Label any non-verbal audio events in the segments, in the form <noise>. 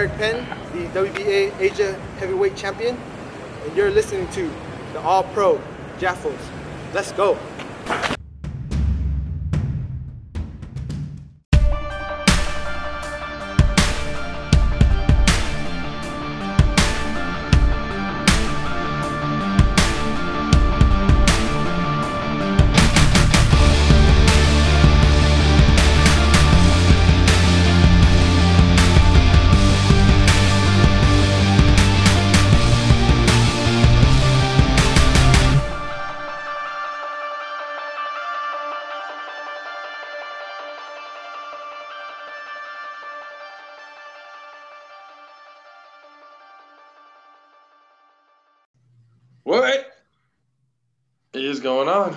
Eric Penn, the WBA Asia Heavyweight Champion, and you're listening to the All Pro Jaffos. Let's go. Is going on,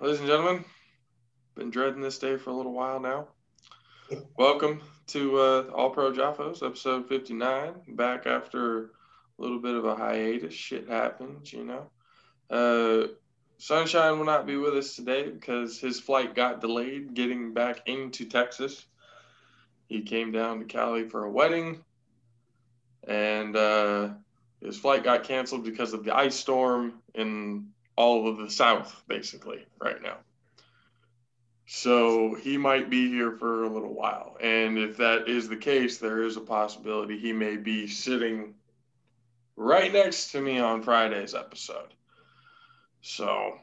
ladies and gentlemen? Been dreading this day for a little while now. Welcome to uh, All Pro Jaffos, episode 59. Back after a little bit of a hiatus. Shit happens, you know. Uh, Sunshine will not be with us today because his flight got delayed getting back into Texas. He came down to Cali for a wedding, and uh, his flight got canceled because of the ice storm in all of the South, basically, right now. So he might be here for a little while. And if that is the case, there is a possibility he may be sitting right next to me on Friday's episode. So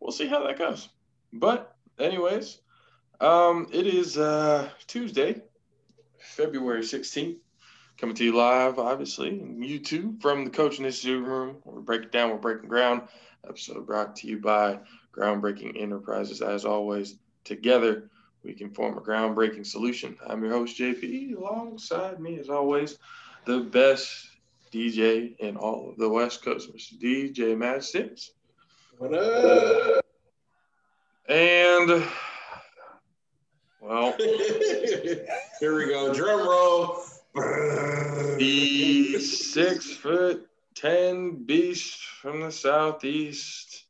we'll see how that goes. But, anyways, um, it is uh, Tuesday, February 16th coming to you live, obviously, YouTube from the Coaching Institute room. We're breaking down, we're breaking ground. Episode brought to you by Groundbreaking Enterprises. As always, together we can form a groundbreaking solution. I'm your host, JP. Alongside me, as always, the best DJ in all of the West Coast, Mr. DJ Matt Sticks. What up? And, well, <laughs> Here we go. Drum roll. <laughs> the six foot ten beast from the southeast,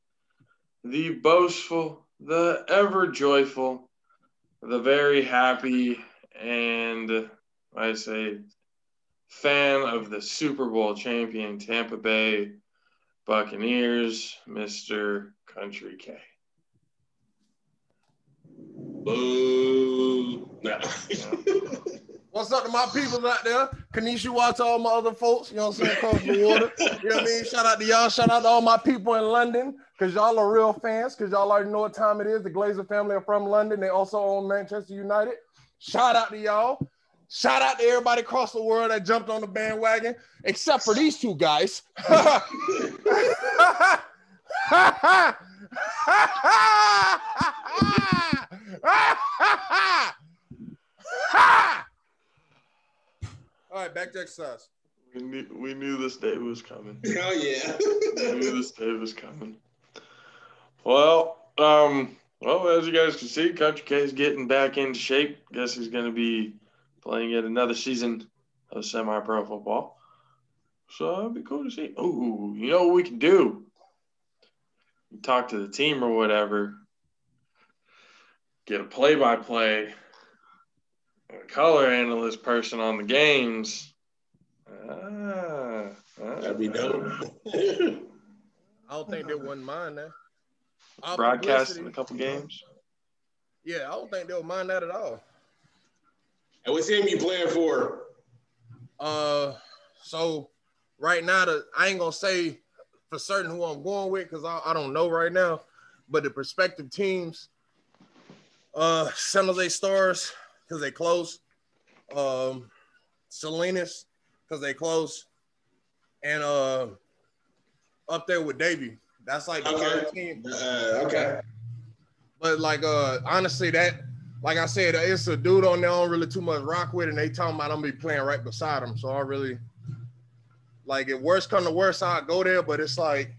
the boastful, the ever joyful, the very happy, and I say fan of the Super Bowl champion Tampa Bay Buccaneers, Mr. Kountry K. Boo. No. What's up to my people out there? Kanishiwa to all my other folks, you know what I'm saying, across the water. <laughs> You know what I mean? Shout out to y'all. Shout out to all my people in London, because y'all are real fans, because y'all already know what time it is. The Glazer family are from London. They also own Manchester United. Shout out to y'all. Shout out to everybody across the world that jumped on the bandwagon, except for these two guys. <laughs> <laughs> All right, back to exercise. We knew, we knew this day was coming. <laughs> Hell yeah. I knew this day was coming. Well, um, well, as you guys can see, Kountry K is getting back into shape. Guess he's going to be playing yet another season of semi-pro football. So it'd be cool to see. Oh, you know what we can do? You talk to the team or whatever. Get a play-by-play, a color analyst person on the games. Ah, That'd be dope. I don't think they wouldn't mind that. Our Broadcasting a couple games. Yeah, I don't think they'll mind that at all. and what team you playing for? Uh, so right now, the I ain't gonna say for certain who I'm going with because I, I don't know right now, but the prospective teams, uh, San Jose Stars because they close, um, Salinas because they close, and uh, up there with Davy. That's like the Okay. team. Uh, okay. But like uh honestly, that like I said, it's a dude on there I don't really too much rock with, and they talking about I'm gonna be playing right beside him. So I really like if worst come to worst, I'll go there, but it's like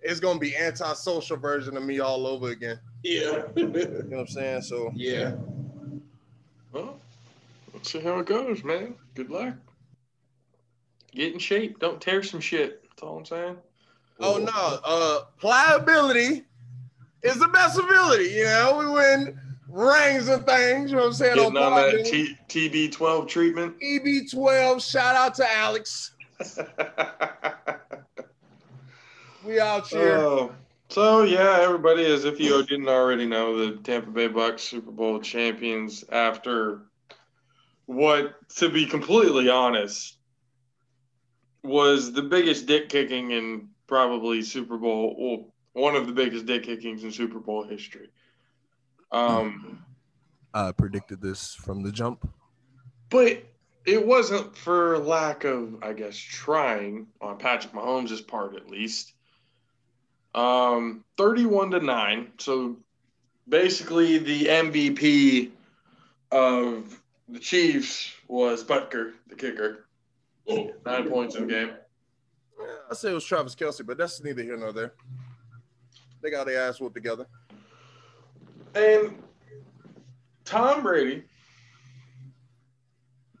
it's gonna be anti-social version of me all over again. Yeah. <laughs> You know what I'm saying? So yeah. Well, let's see how it goes, man. Good luck. Get in shape. Don't tear some shit. That's all I'm saying. oh no, uh pliability is the best ability. You know, we win rings and things. You know what I'm saying? Getting on that T- TB12 treatment. EB12. Shout out to Alex. <laughs> We out here. Oh, so yeah, everybody, as if you didn't already know, the Tampa Bay Bucks Super Bowl champions after what, to be completely honest, was the biggest dick kicking in probably Super Bowl, well, one of the biggest dick kickings in Super Bowl history. Um, I predicted this from the jump. but it wasn't for lack of, I guess, trying on Patrick Mahomes' part at least. Um, 31 to 9. So basically the MVP of the Chiefs was Butker, the kicker. Nine points in the game. Yeah, I say it was Travis Kelce, but that's neither here nor there. They got their ass whooped together. And Tom Brady,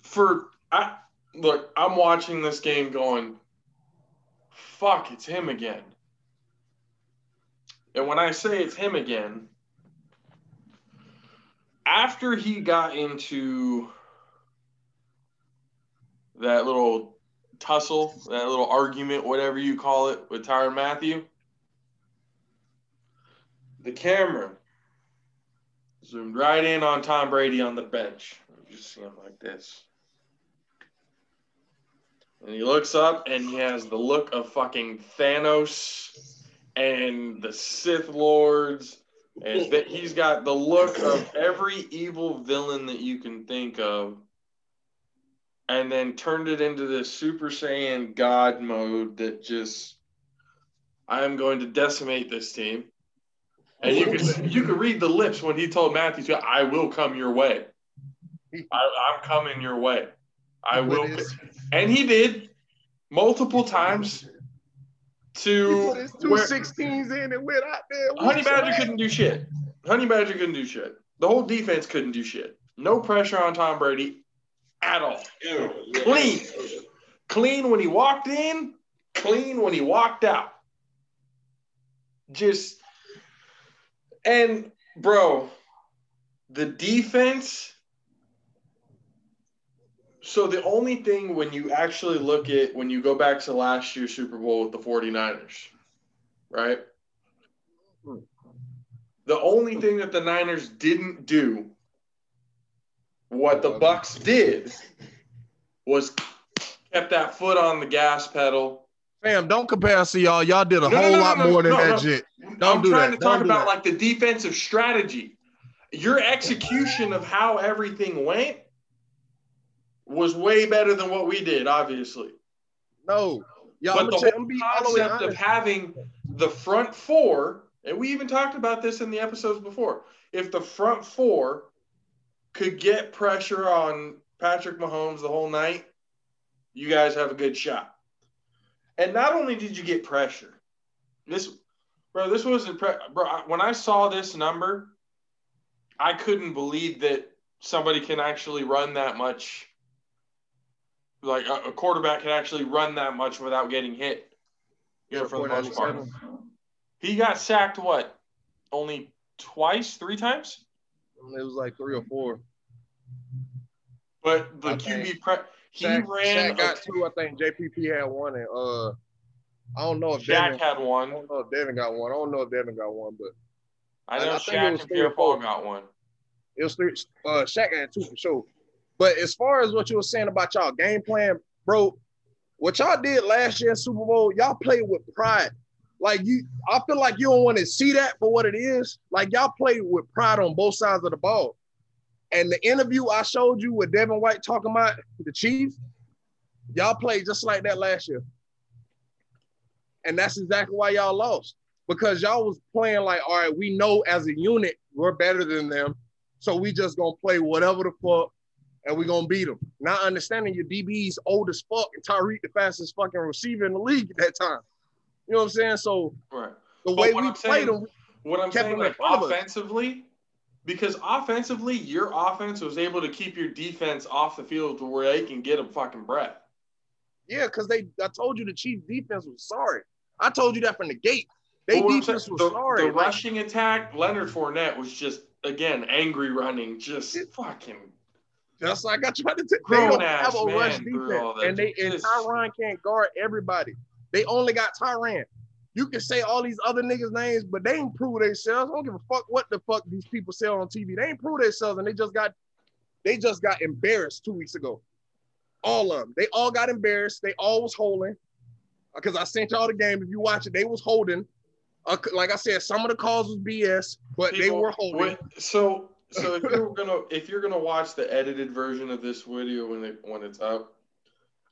for I look, I'm watching this game going, fuck, it's him again. And when I say it's him again, after he got into that little tussle, that little argument, whatever you call it, with Tyrann Mathieu, the camera zoomed right in on Tom Brady on the bench. You just see him like this. And he looks up and he has the look of fucking Thanos and the Sith Lords. And that he's got the look of every evil villain that you can think of. And then turned it into this Super Saiyan God mode that just I am going to decimate this team. And you could <laughs> you could read the lips when he told Mathieu, "I will come your way. I, I'm coming your way. I will." And he did multiple times. He put his two where 16s in and went out there. Honey Badger couldn't do shit. Honey Badger couldn't do shit. The whole defense couldn't do shit. No pressure on Tom Brady at all. Clean. Clean when he walked in, clean when he walked out. Just and bro, the defense. So the only thing when you actually look at when you go back to last year's Super Bowl with the 49ers, right? The only thing that the Niners didn't do what the Bucks did was kept that foot on the gas pedal. Fam, don't compare us to y'all. Y'all did a No, whole no, lot no, more than that shit. Don't I'm do trying that. to talk about that. like the defensive strategy. Your execution of how everything went was way better than what we did, obviously. No. Y'all, but I'm the whole be all the way concept of having the front four, and we even talked about this in the episodes before. If the front four could get pressure on Patrick Mahomes the whole night, you guys have a good shot. And not only did you get pressure, this, bro, this was impre- bro. When I saw this number, I couldn't believe that somebody can actually run that much. Like a, a quarterback can actually run that much without getting hit. Know, for the most part. He got sacked what? Only twice, three times? It was like three or four. But the I QB think pre he Shaq, ran Shaq got two. I think JPP had one, and uh, I don't know if Shaq Devin. had one. I don't know if Devin got one. I don't know if Devin got one, but I I- know I think it Shaq was and Pierre Paul got one. it was three. Uh, Shaq had two for sure. But as far as what you were saying about y'all game plan, bro, what y'all did last year in Super Bowl, y'all played with pride. Like you, I feel like you don't want to see that for what it is. Like y'all played with pride on both sides of the ball. And the interview I showed you with Devin White talking about the Chiefs, y'all played just like that last year. And that's exactly why y'all lost. Because y'all was playing like, all right, we know as a unit we're better than them. So we just gonna play whatever the fuck and we're gonna beat them. Not understanding your DB's old as fuck and Tyreek the fastest fucking receiver in the league at that time. You know what I'm saying? So Right. the But way we I'm played saying- them, What I'm saying, like front of us. offensively, because offensively, your offense was able to keep your defense off the field to where they can get a fucking breath. yeah, because they I told you the Chiefs defense was sorry. I told you that from the gate. They But defense saying, was the, sorry. the Like, rushing attack, Leonard Fournette was just again, angry running, just fucking Just like I tried to tell they don't have a rush man all defense. And they and Tyrann can't guard everybody. They only got Tyrann. You can say all these other niggas' names, but they ain't prove themselves. I don't give a fuck what the fuck these people say on TV. They ain't prove themselves, and they just got they just got embarrassed two weeks ago. All of them. They all got embarrassed. They all was holding. Because I sent y'all the game. If you watch it, they was holding. Uh, like I said, some of the calls was BS, but they were holding. Wait, so so if you're gonna if you're gonna watch the edited version of this video when it when it's up,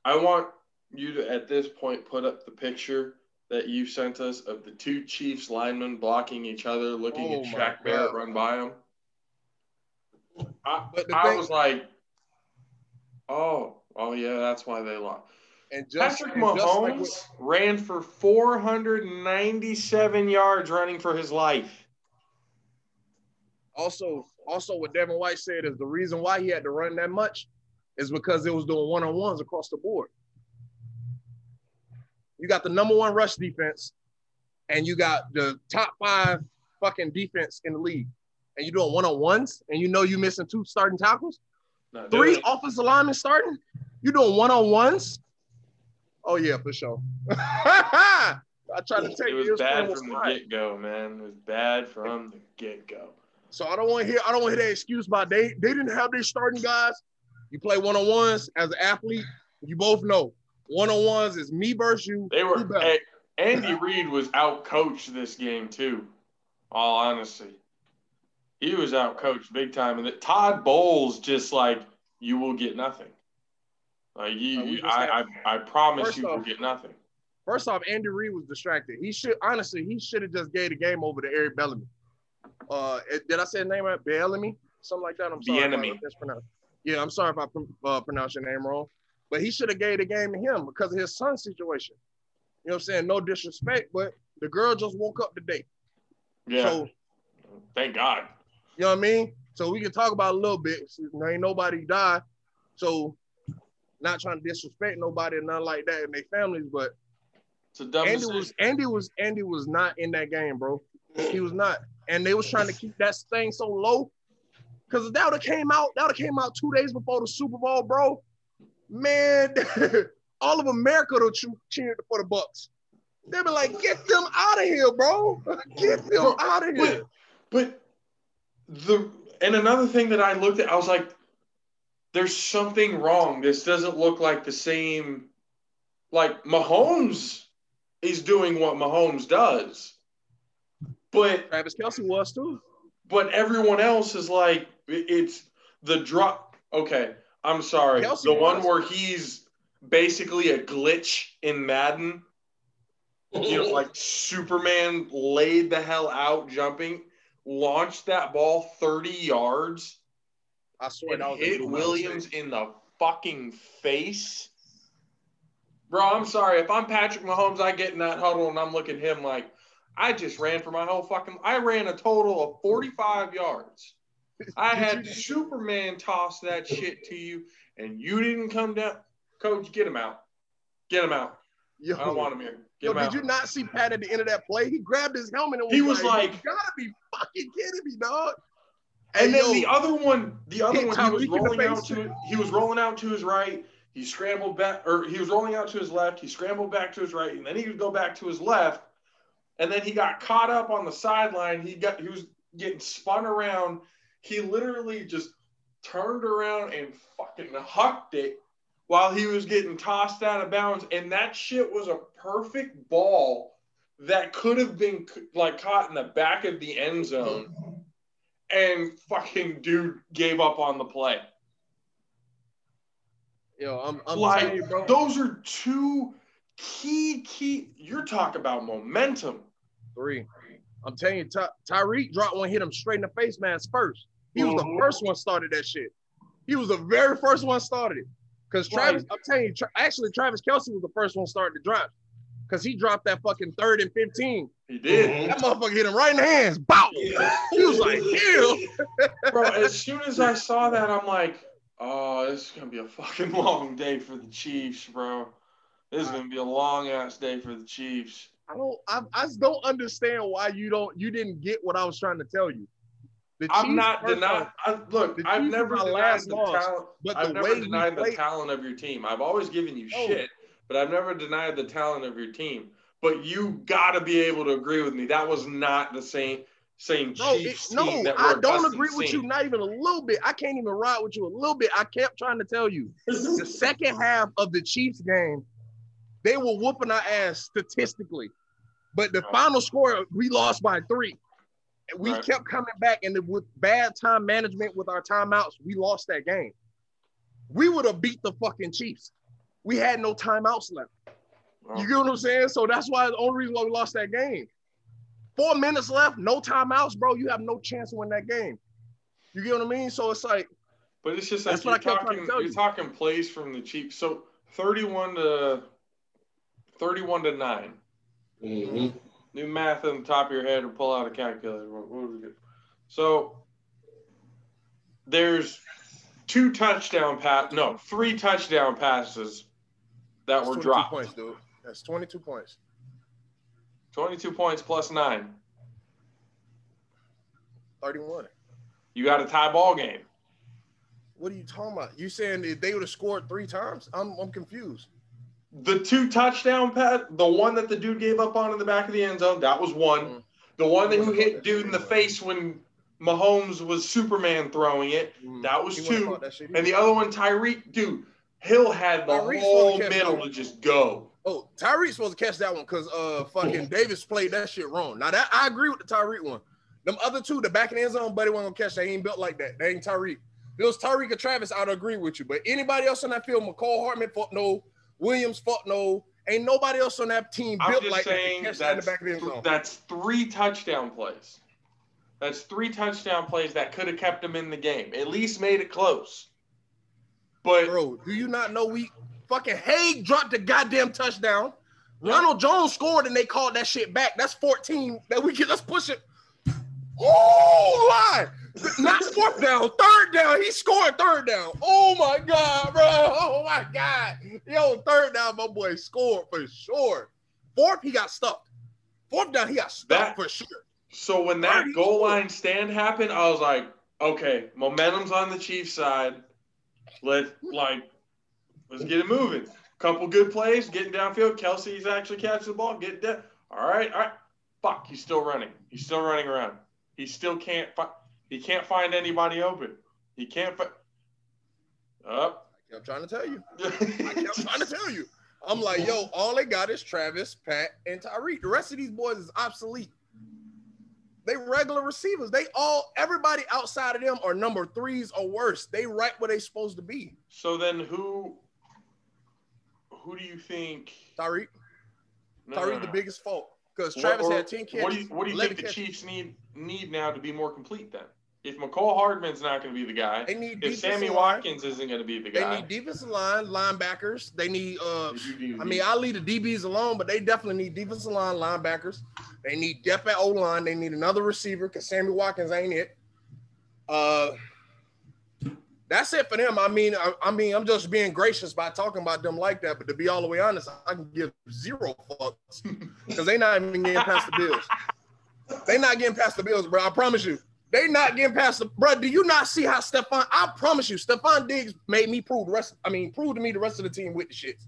I want you to at this point put up the picture that you sent us of the two Chiefs linemen blocking each other, looking Oh at Shaq Barrett run by him. I, But I thing- was like, oh, oh yeah, that's why they lost. And just, Patrick and just like Mahomes what- ran for 497 yards running for his life. also, also what Devin White said is the reason why he had to run that much is because it was doing one-on-ones across the board. You got the number one rush defense, and you got the top five fucking defense in the league. And you're doing one-on-ones, and you know you're missing two starting tackles, No, three offensive linemen starting. You're doing one-on-ones? Oh yeah, for sure. <laughs> I tried to tell it was it was bad from the get go, man. It was bad from the get go. So I don't want to hear I don't want to hear that excuse about they they didn't have their starting guys. You play one on ones as an athlete. You both know one on ones is me versus you. They were. Who better? Hey, Andy Reid was out coached this game too. All honesty, he was out coached big time, and that Todd Bowles just like you will get nothing. Like you, Uh, you- I, I, I promise First you will get nothing. First off, Andy Reid was distracted. He should honestly he should have just gave the game over to Eric Bellamy. Uh, it- did I say his name right? Bellamy, something like that. I'm sorry. I Yeah, I'm sorry if I uh, pronounced your name wrong. But he should have gave the game to him because of his son's situation. You know what I'm saying? No disrespect, but the girl just woke up today. Yeah, So thank God. You know what I mean? So we can talk about a little bit. There ain't nobody died. So not trying to disrespect nobody and nothing like that in their families, but Andy decision. was Andy was Andy was not in that game, bro. He was not. And they was trying to keep that thing so low. Cause that would have came out, that would have came out two days before the Super Bowl, bro. Man, <laughs> all of America would have cheered for the Bucks. They'd be like, get them out of here, bro. <laughs> Get them out of here. But the and another thing that I looked at, I was like, there's something wrong. This doesn't look like the same. Like Mahomes is doing what Mahomes does, but Travis Kelce was too. but everyone else is like it's the drop. Okay, I'm sorry. Kelce the one was. where he's basically a glitch in Madden. You know, like Superman laid the hell out jumping, launched that ball 30 yards, I swear and hit Williams in the fucking face. Bro, I'm sorry. If I'm Patrick Mahomes, I get in that huddle and I'm looking at him like, I just ran for my whole fucking. I ran a total of 45 yards. I had Superman toss that shit to you, and you didn't come down. Coach, get him out. Get him out. Yo, I don't want him here. Get yo, him did out. you not see Pat at the end of that play? He grabbed his helmet and was He was like, like- "You gotta be fucking kidding me, dog." And Hey, then yo, the other one, the other one, he was Tyreek in the rolling out to he was rolling out to his right. He scrambled back, or he was rolling out to his left. He scrambled back to his right, and then he would go back to his left. And then he got caught up on the sideline. He got he was getting spun around. He literally just turned around and fucking hucked it while he was getting tossed out of bounds. And that shit was a perfect ball that could have been like caught in the back of the end zone and fucking dude gave up on the play. yo, I'm, I'm like you, those are two key key. You're talking about momentum. Three. I'm telling you, Ty- Tyreek dropped one, hit him straight in the face mask first. He was the Mhm. first one started that shit. He was the very first one started it. Because Travis, Right. I'm telling you, Tra- actually Travis Kelce was the first one started to drop. Because he dropped that fucking third and 15. He did, Mhm. That motherfucker hit him right in the hands. Bow. He was like, <laughs> ew. bro. As soon as I saw that, I'm like, oh, this is gonna be a fucking <laughs> long day for the Chiefs, bro. This is gonna be a long ass day for the Chiefs. I don't I, I just don't understand why you don't you didn't get what I was trying to tell you. The I'm Chiefs, not denying. I, look, I've never denied last the loss, talent. but I've the never denied the talent of your team. I've always given you No. shit, but I've never denied the talent of your team. But you got to be able to agree with me. That was not the same same No, it, Chiefs no, team that I don't agree with you, not even a little bit. I can't even ride with you a little bit. I kept trying to tell you. <laughs> The second half of the Chiefs game, they were whooping our ass statistically. But the final score, we lost by three. And we Right. kept coming back, and with bad time management with our timeouts, we lost that game. We would have beat the fucking Chiefs. We had no timeouts left. Well, You get what I'm saying? So that's why the only reason why we lost that game. Four minutes left, no timeouts, bro. You have no chance to win that game. You get what I mean? So it's like, But it's just That's like what I you're trying to tell You're you. talking plays from the Chiefs. So 31 to 31 to nine. Mhm. New math on the top of your head, or pull out a calculator. What, what was it? So there's two touchdown pass. No, three touchdown passes that that's were dropped. points, dude. That's 22 points. 22 points plus nine. 31. You got a tie ball game. What are you talking about? You saying if they would have scored three times? I'm, I'm confused. The two touchdown pass, the one that the dude gave up on in the back of the end zone, that was one. Mhm. The one that who hit dude in the face when Mahomes was Superman throwing it, that was He two. that And the other one, Tyreek, dude, Hill had the Tyreek's whole to middle to just go. Oh, Tyreek's supposed to catch that one because uh fucking Davis played that shit wrong. Now that I agree with the Tyreek one. Them other two, the back of the end zone, buddy wasn't gonna catch that. He ain't built like that. They ain't Tyreek. If it was Tyreek or Travis, I'd agree with you. But anybody else on that field, Mecole Hardman, fuck no, Williams, fuck no. Ain't nobody else on that team I'm built just like that to saying catch that in the that's, back of the end zone. that's three touchdown plays. That's three touchdown plays that could have kept them in the game. At least made it close. But Bro, do you not know we fucking Haeg dropped the goddamn touchdown? Ronald Jones scored and they called that shit back. That's 14 that we can let's push it. Oh line. Not fourth down, third down. He scored third down. Oh my god, bro. Oh my god. Yo, third down, my boy scored for sure. Fourth, he got stuffed. Fourth down, he got stuffed That- for sure. So when that goal line stand happened, I was like, okay, momentum's on the Chiefs side. Let like let's get it moving. Couple good plays, getting downfield. Kelce's actually catching the ball, get down. All right, all right. Fuck, he's still running. He's still running around. He still can't he can't find anybody open. He can't find up. I kept trying to tell you. <laughs> I kept trying to tell you. I'm like, yo, all they got is Travis, Pat, and Tyreek. The rest of these boys is obsolete. They regular receivers. They all, everybody outside of them are number threes or worse. They right where they supposed to be. So then who who do you think Tyreek, no, no, Tyreek the biggest fault because Travis or had 10 catches. What do you, what do you 11 think the catches. Chiefs need need now to be more complete then? If Mecole Hardman's not going to be the guy, They need if Sammy line. Watkins isn't going to be the guy, They need defensive line, linebackers. They need uh if you I mean, I leave the DBs alone, but they definitely need defensive line, linebackers. They need depth at O line. They need another receiver because Sammy Watkins ain't it. Uh, that's it for them. I mean, I, I mean, I'm just being gracious by talking about them like that. But to be all the way honest, I can give zero fucks because they not even getting past the Bills. <laughs> They not getting past the Bills, bro. I promise you. They not getting past the bro. Do you not see how Stefon? I promise you, Stefon Diggs made me prove the rest. I mean, prove to me the rest of the team with the shits.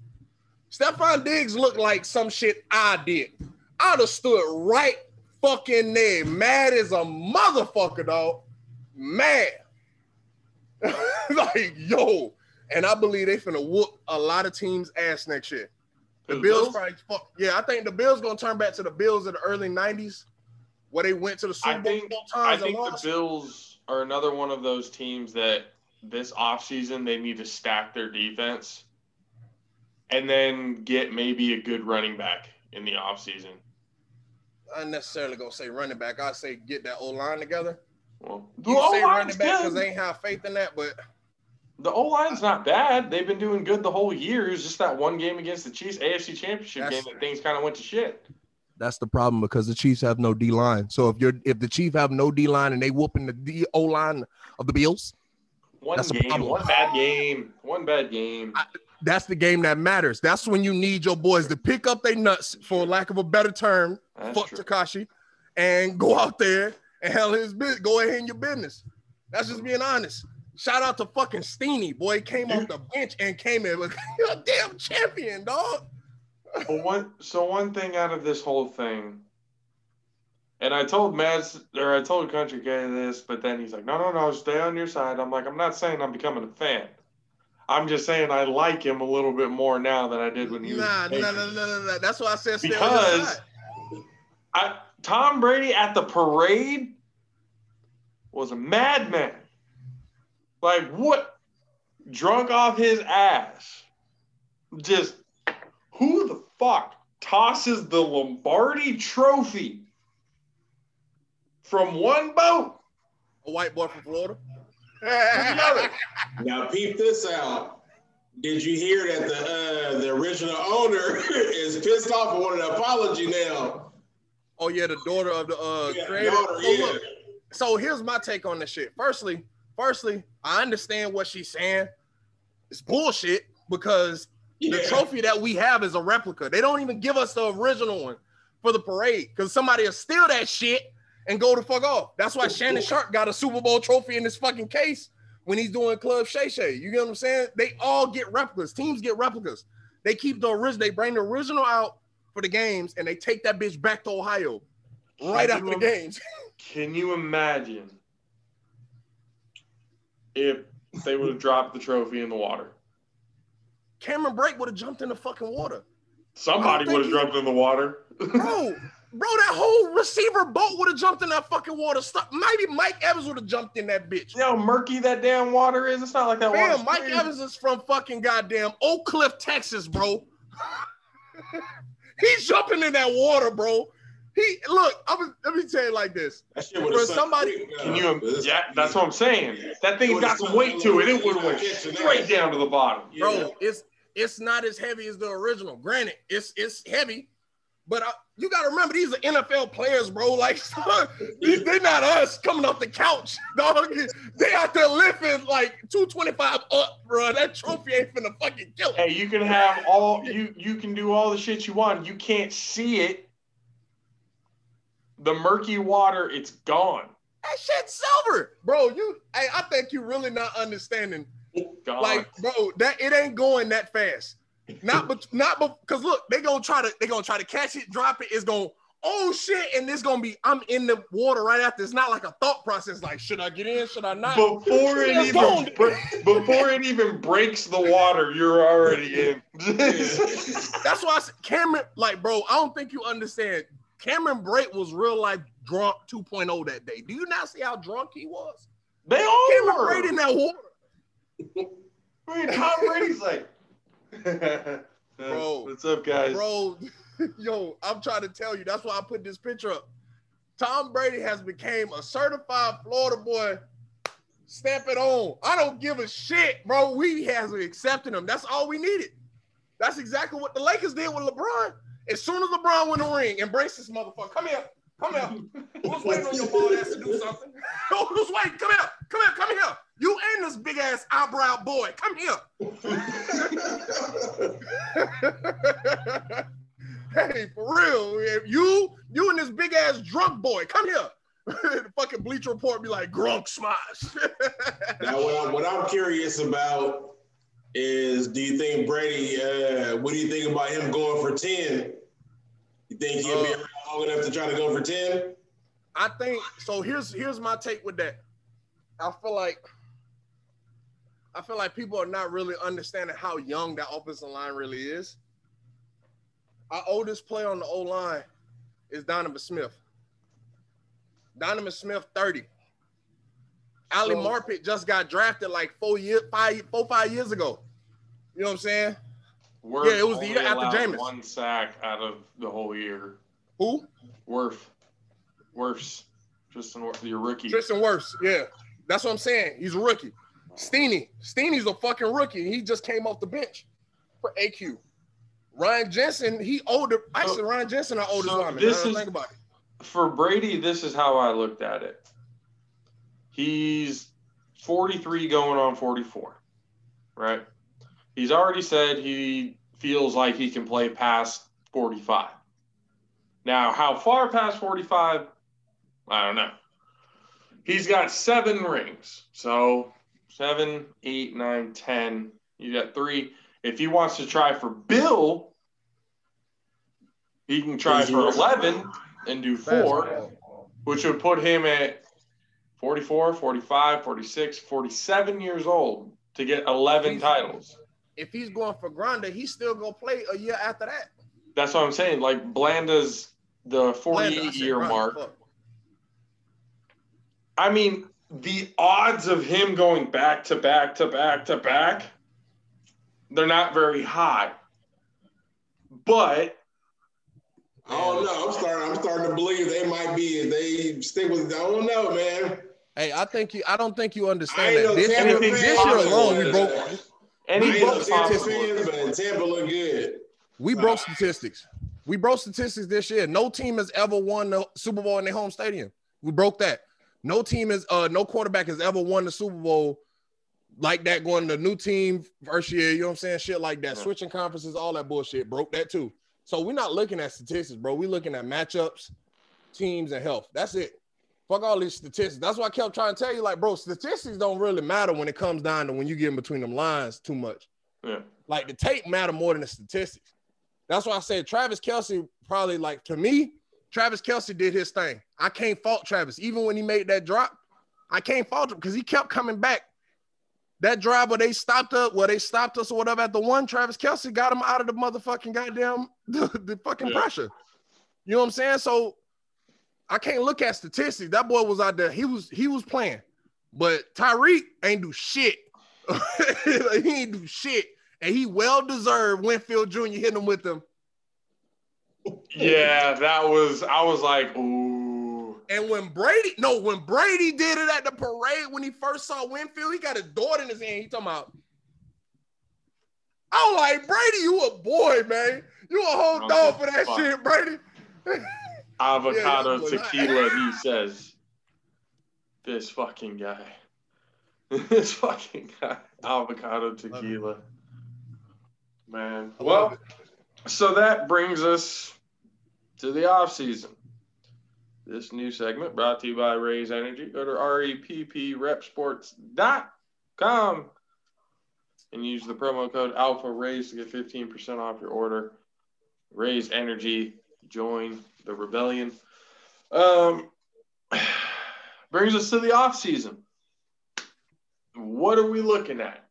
Stefon Diggs looked like some shit I did. I'd have stood right fucking there, mad as a motherfucker, dog. Mad. <laughs> like, yo. And I believe they finna whoop a lot of teams' ass next year. The Bills, Bills? probably fuck. Yeah, I think the Bills gonna turn back to the Bills of the early '90s, where they went to the Super I Bowl think four I think the. Bills are another one of those teams that this offseason they need to stack their defense and then get maybe a good running back in the offseason. I ain't necessarily gonna say running back. I say get that O line together. Well, You the can say O-line's running back because they ain't have faith in that, but The O line's not bad. They've been doing good the whole year. It's just that one game against the Chiefs, AFC Championship game, that things kind of went to shit. That's the problem because the Chiefs have no D line. So if you're if the Chiefs have no D line and they whooping the D O line of the Bills, One That's game, problem. one bad game, one bad game. that's the game that matters. That's when you need your boys to pick up their nuts, for lack of a better term. That's fuck. Takashi, and go out there and handle his business. Go ahead in your business. That's just being honest. Shout out to fucking Stinnie, boy. He came off <laughs> the bench and came in with <laughs> a damn champion, dog. But one, so one thing out of this whole thing, and I told Mads or I told Country Guy this, but then he's like, "No, no, no, stay on your side." I'm like, I'm not saying I'm becoming a fan. I'm just saying I like him a little bit more now than I did when he Nah, was. nah, nah, nah, nah, nah. That's why I said stay Because. I, Tom Brady at the parade was a madman. Like what? Drunk off his ass. Just who the fuck tosses the Lombardi trophy from one boat a white boy from Florida. to the other? Now peep this out. Did you hear that the uh, the original owner <laughs> is pissed off and wanted an apology now? Oh yeah, the daughter of the uh Yeah, creator. daughter, So, yeah. look, so here's my take on this shit. Firstly, firstly, I understand what she's saying. It's bullshit because the trophy that we have is a replica. They don't even give us the original one for the parade because somebody will steal that shit and go the fuck off. That's why Shannon Sharpe got a Super Bowl trophy in his fucking case when he's doing Club Shay Shay. You get what I'm saying? They all get replicas. Teams get replicas. They keep the original. They bring the original out for the games and they take that bitch back to Ohio right Can after you the games. <laughs> Can you imagine if they would have dropped the trophy in the water? Cameron Brate would have jumped in the fucking water. Somebody would have jumped in the water. Bro, bro, that whole receiver boat would have jumped in that fucking water. Stop. Maybe Mike Evans would have jumped in that bitch. You know how murky that damn water is? It's not like that water. Damn, Mike Evans is from fucking goddamn Oak Cliff, Texas, bro. <laughs> He's jumping in that water, bro. He look. I'm gonna- let me tell you like this. That shit For somebody- Can you? Yeah, that's what I'm saying. That thing's got some weight to it. It would have went straight down to the bottom. bro. It's it's not as heavy as the original. Granted, it's it's heavy, but I, you got to remember these are NFL players, bro. Like <laughs> they're not us coming off the couch, <laughs> dog. They out there lifting like two twenty five up, bro. That trophy ain't finna fucking kill it. Hey, you can have all you you can do all the shit you want. You can't see it. The murky water, it's gone. That shit's silver, bro. You, hey, I think you're really not understanding. Gone. Like, bro, that it ain't going that fast. Not but not because look, they gonna try to they gonna try to catch it, drop it. It's gonna oh shit, and it's gonna be I'm in the water right after. It's not like a thought process. Like, should I get in? Should I not? before it even gone. before it even breaks the water, you're already in. That's why I said Cameron, like, bro, I don't think you understand. Cameron Brate was real life drunk 2.0 that day. Do you not see how drunk he was? they all Cameron were. Brate in that water. I mean, Tom Brady's like, <laughs> Bro. what's up, guys? Bro, <laughs> yo, I'm trying to tell you. That's why I put this picture up. Tom Brady has became a certified Florida boy. Stamp it on. I don't give a shit, bro. We has accepted him. That's all we needed. That's exactly what the Lakers did with LeBron. As soon as LeBron won the ring, embrace this motherfucker. Come here. Come here. <laughs> Who's waiting on your bald ass to do something? <laughs> Who's waiting? Come here. Come here. Come here. You and this big ass eyebrow boy. Come here. <laughs> hey, for real. You, you and this big ass drunk boy, come here. the fucking Bleach Report be like, Gronk smash. Now, what I'm, what I'm curious about is, do you think Brady? Uh, what do you think about him going for ten? You think he'll be Uh, around long enough to try to go for ten? I think so. Here's here's my take with that. I feel like I feel like people are not really understanding how young that offensive line really is. Our oldest player on the O line is Donovan Smith. Donovan Smith, 30. Ali So- Marpet just got drafted like four years, five, four, five years ago. You know what I'm saying? Worth Yeah, it was the year after Jameis. One sack out of the whole year. Who? Worth, worse. Tristan, Wirf, your rookie. Tristan Wirfs. Yeah, that's what I'm saying. He's a rookie. Stinnie. Stinnie's a fucking rookie. He just came off the bench for AQ. Ryan Jensen, he older. Actually, Ryan Jensen, our oldest so lineman. this Now that I is- think about it. For Brady, this is how I looked at it. He's 43 going on 44, right? He's already said he feels like he can play past 45. Now, how far past 45? I don't know. He's got seven rings. So seven, eight, nine, ten. You got three. If he wants to try for Bill, he can try for 11 and do four, which would put him at 44, 45, 46, 47 years old to get 11 titles. If he's going for Granda, he's still gonna play a year after that. That's what I'm saying. Like Blanda's the 48 said year Granda, mark. fuck. I mean, the odds of him going back to back to back to back, they're not very high. But I don't know. I'm starting. I'm starting to believe they might be. If they stick with, I don't know, man. Hey, I think you. I don't think you understand ain't that. This, Tampa year, fan. this year alone, we broke. I any ain't no Tampa but Tampa look good. We broke statistics. We broke statistics this year. No team has ever won the Super Bowl in their home stadium. We broke that. No team is uh no quarterback has ever won the Super Bowl like that going to new team first year. You know what I'm saying? Shit like that. Switching conferences, all that bullshit. Broke that too. So we're not looking at statistics, bro. We're looking at matchups, teams, and health. That's it. Fuck all these statistics. That's why I kept trying to tell you, like, bro, statistics don't really matter when it comes down to when you get in between them lines too much. Yeah. Like the tape matter more than the statistics. That's why I said Travis Kelce probably like to me, Travis Kelce did his thing. I can't fault Travis. Even when he made that drop, I can't fault him because he kept coming back. That drive where they stopped up, where they stopped us or whatever at the one, Travis Kelce got him out of the motherfucking goddamn <laughs> the, the fucking Yeah. pressure. You know what I'm saying? So I can't look at statistics. That boy was out there. He was he was playing, but Tyreek ain't do shit. <laughs> he ain't do shit, and he well deserved Winfield Jr. hitting him with them. Yeah, that was. I was like, ooh. And when Brady, no, when Brady did it at the parade when he first saw Winfield, he got his daughter in his hand. He talking about. I was like, Brady, you a boy, man. You a whole dog for that shit, Brady. <laughs> Avocado Yeah, tequila, he <laughs> says. This fucking guy. <laughs> This fucking guy. Avocado tequila. Man. Well, so that brings us to the off season. This new segment brought to you by Raise Energy. Go to repprepsports.com and use the promo code Alpha Raise to get 15% off your order. Raise Energy, join the rebellion. Um, <sighs> brings us to the off season. What are we looking at?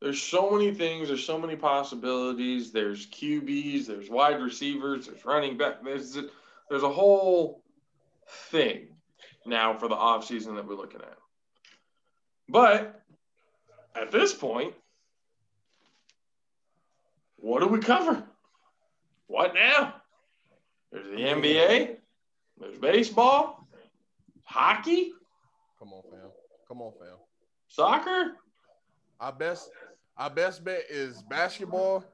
There's so many things. There's so many possibilities. There's QBs. There's wide receivers. There's running back. There's there's a whole thing now for the offseason that we're looking at. But at this point, what do we cover? What now? There's the NBA. There's baseball, hockey, Come on, fam. Come on, fam. soccer. Our best, our best bet is basketball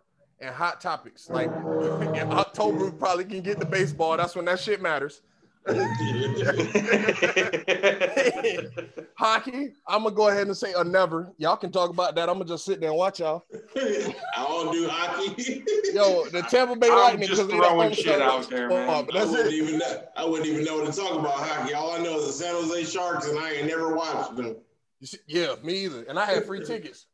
and hot topics. Like <laughs> in October, we probably can get the baseball. That's when that shit matters. <laughs> Hockey, I'm gonna go ahead and say a never. Y'all can talk about that. I'm gonna just sit there and watch y'all. I don't do hockey. Yo, the Tampa Bay I'm Lightning. just 'cause they throwing shit out there, man. Oh, but I wouldn't it. even know. I wouldn't even know what to talk about hockey. All I know is the San Jose Sharks, and I ain't never watched them. You see- Yeah, me either. And I had free tickets.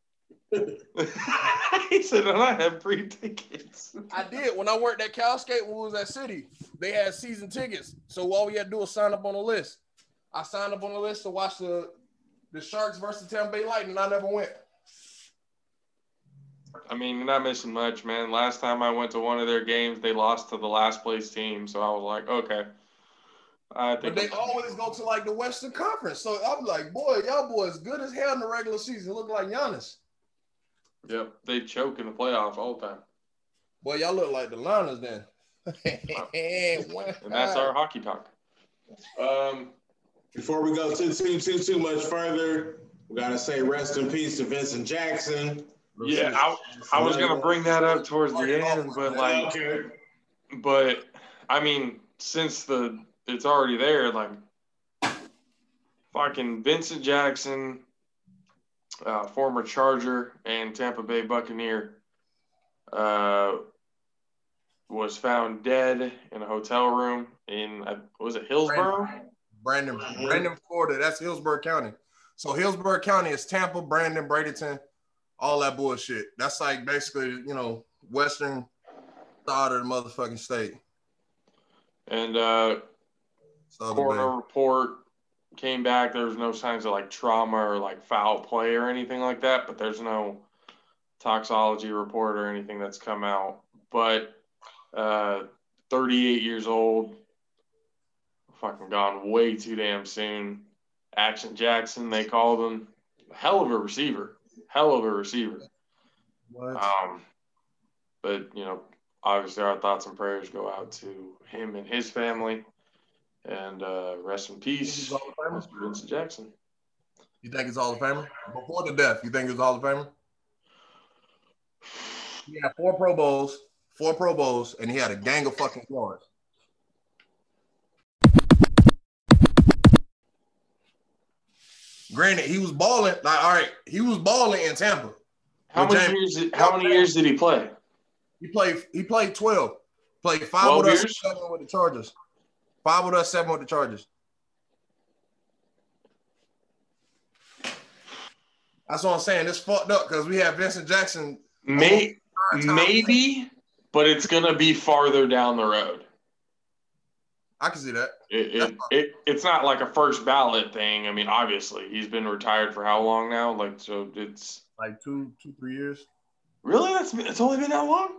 <laughs> he said, and I have free tickets. I did when I worked at Cal Skate when we was at City. They had season tickets, so all we had to do was sign up on the list. I signed up on the list to watch the the Sharks versus Tampa Bay Lightning. I never went. I mean, you're not missing much, man. Last time I went to one of their games, they lost to the last place team. So I was like, okay. I But they always go to like the Western Conference. So I'm like, boy, y'all boys good as hell in the regular season. Look like Giannis. Yep, they choke in the playoffs all the time. Boy, y'all look like the Liners then. <laughs> And that's our hockey talk. Um, Before we go too too too too much further, we gotta say rest in peace to Vincent Jackson. yeah, I, I was gonna bring that up towards the end, but like, but I mean, since the it's already there, like, fucking Vincent Jackson, uh, former Charger and Tampa Bay Buccaneer, uh, was found dead in a hotel room in uh, was it Hillsborough? Brandon, Mhm. Brandon, Florida. That's Hillsborough County. So Hillsborough County is Tampa, Brandon, Bradenton, all that bullshit. That's like basically, you know, western side of the motherfucking state. And uh, Southern coroner Bay. report came back. There was no signs of like trauma or like foul play or anything like that, but there's no toxology report or anything that's come out. But uh, 38 years old, fucking gone way too damn soon. Action Jackson, they called him. Hell of a receiver. Hell of a receiver. What? Um, but you know, obviously, our thoughts and prayers go out to him and his family, and uh, rest in peace, He's Hall of Famer? Mr. Vincent Jackson. You think it's Hall of Famer? Before the death, you think it was Hall of Famer? <sighs> He had four Pro Bowls, four Pro Bowls, and he had a gang of fucking yards. Granted, he was balling. Like, all right, he was balling in Tampa. How many James- years? Did, how many years did he play? He played. He played twelve. Played five 12 with us, seven with the Chargers. Five with us, seven with the Chargers. That's what I'm saying. It's fucked up because we have Vincent Jackson. May, maybe, but it's gonna be farther down the road. I can see that. It, it, it it's not like a first ballot thing. I mean, obviously, he's been retired for how long now? Like, so it's Like two, two, three years. really that's it's only been that long.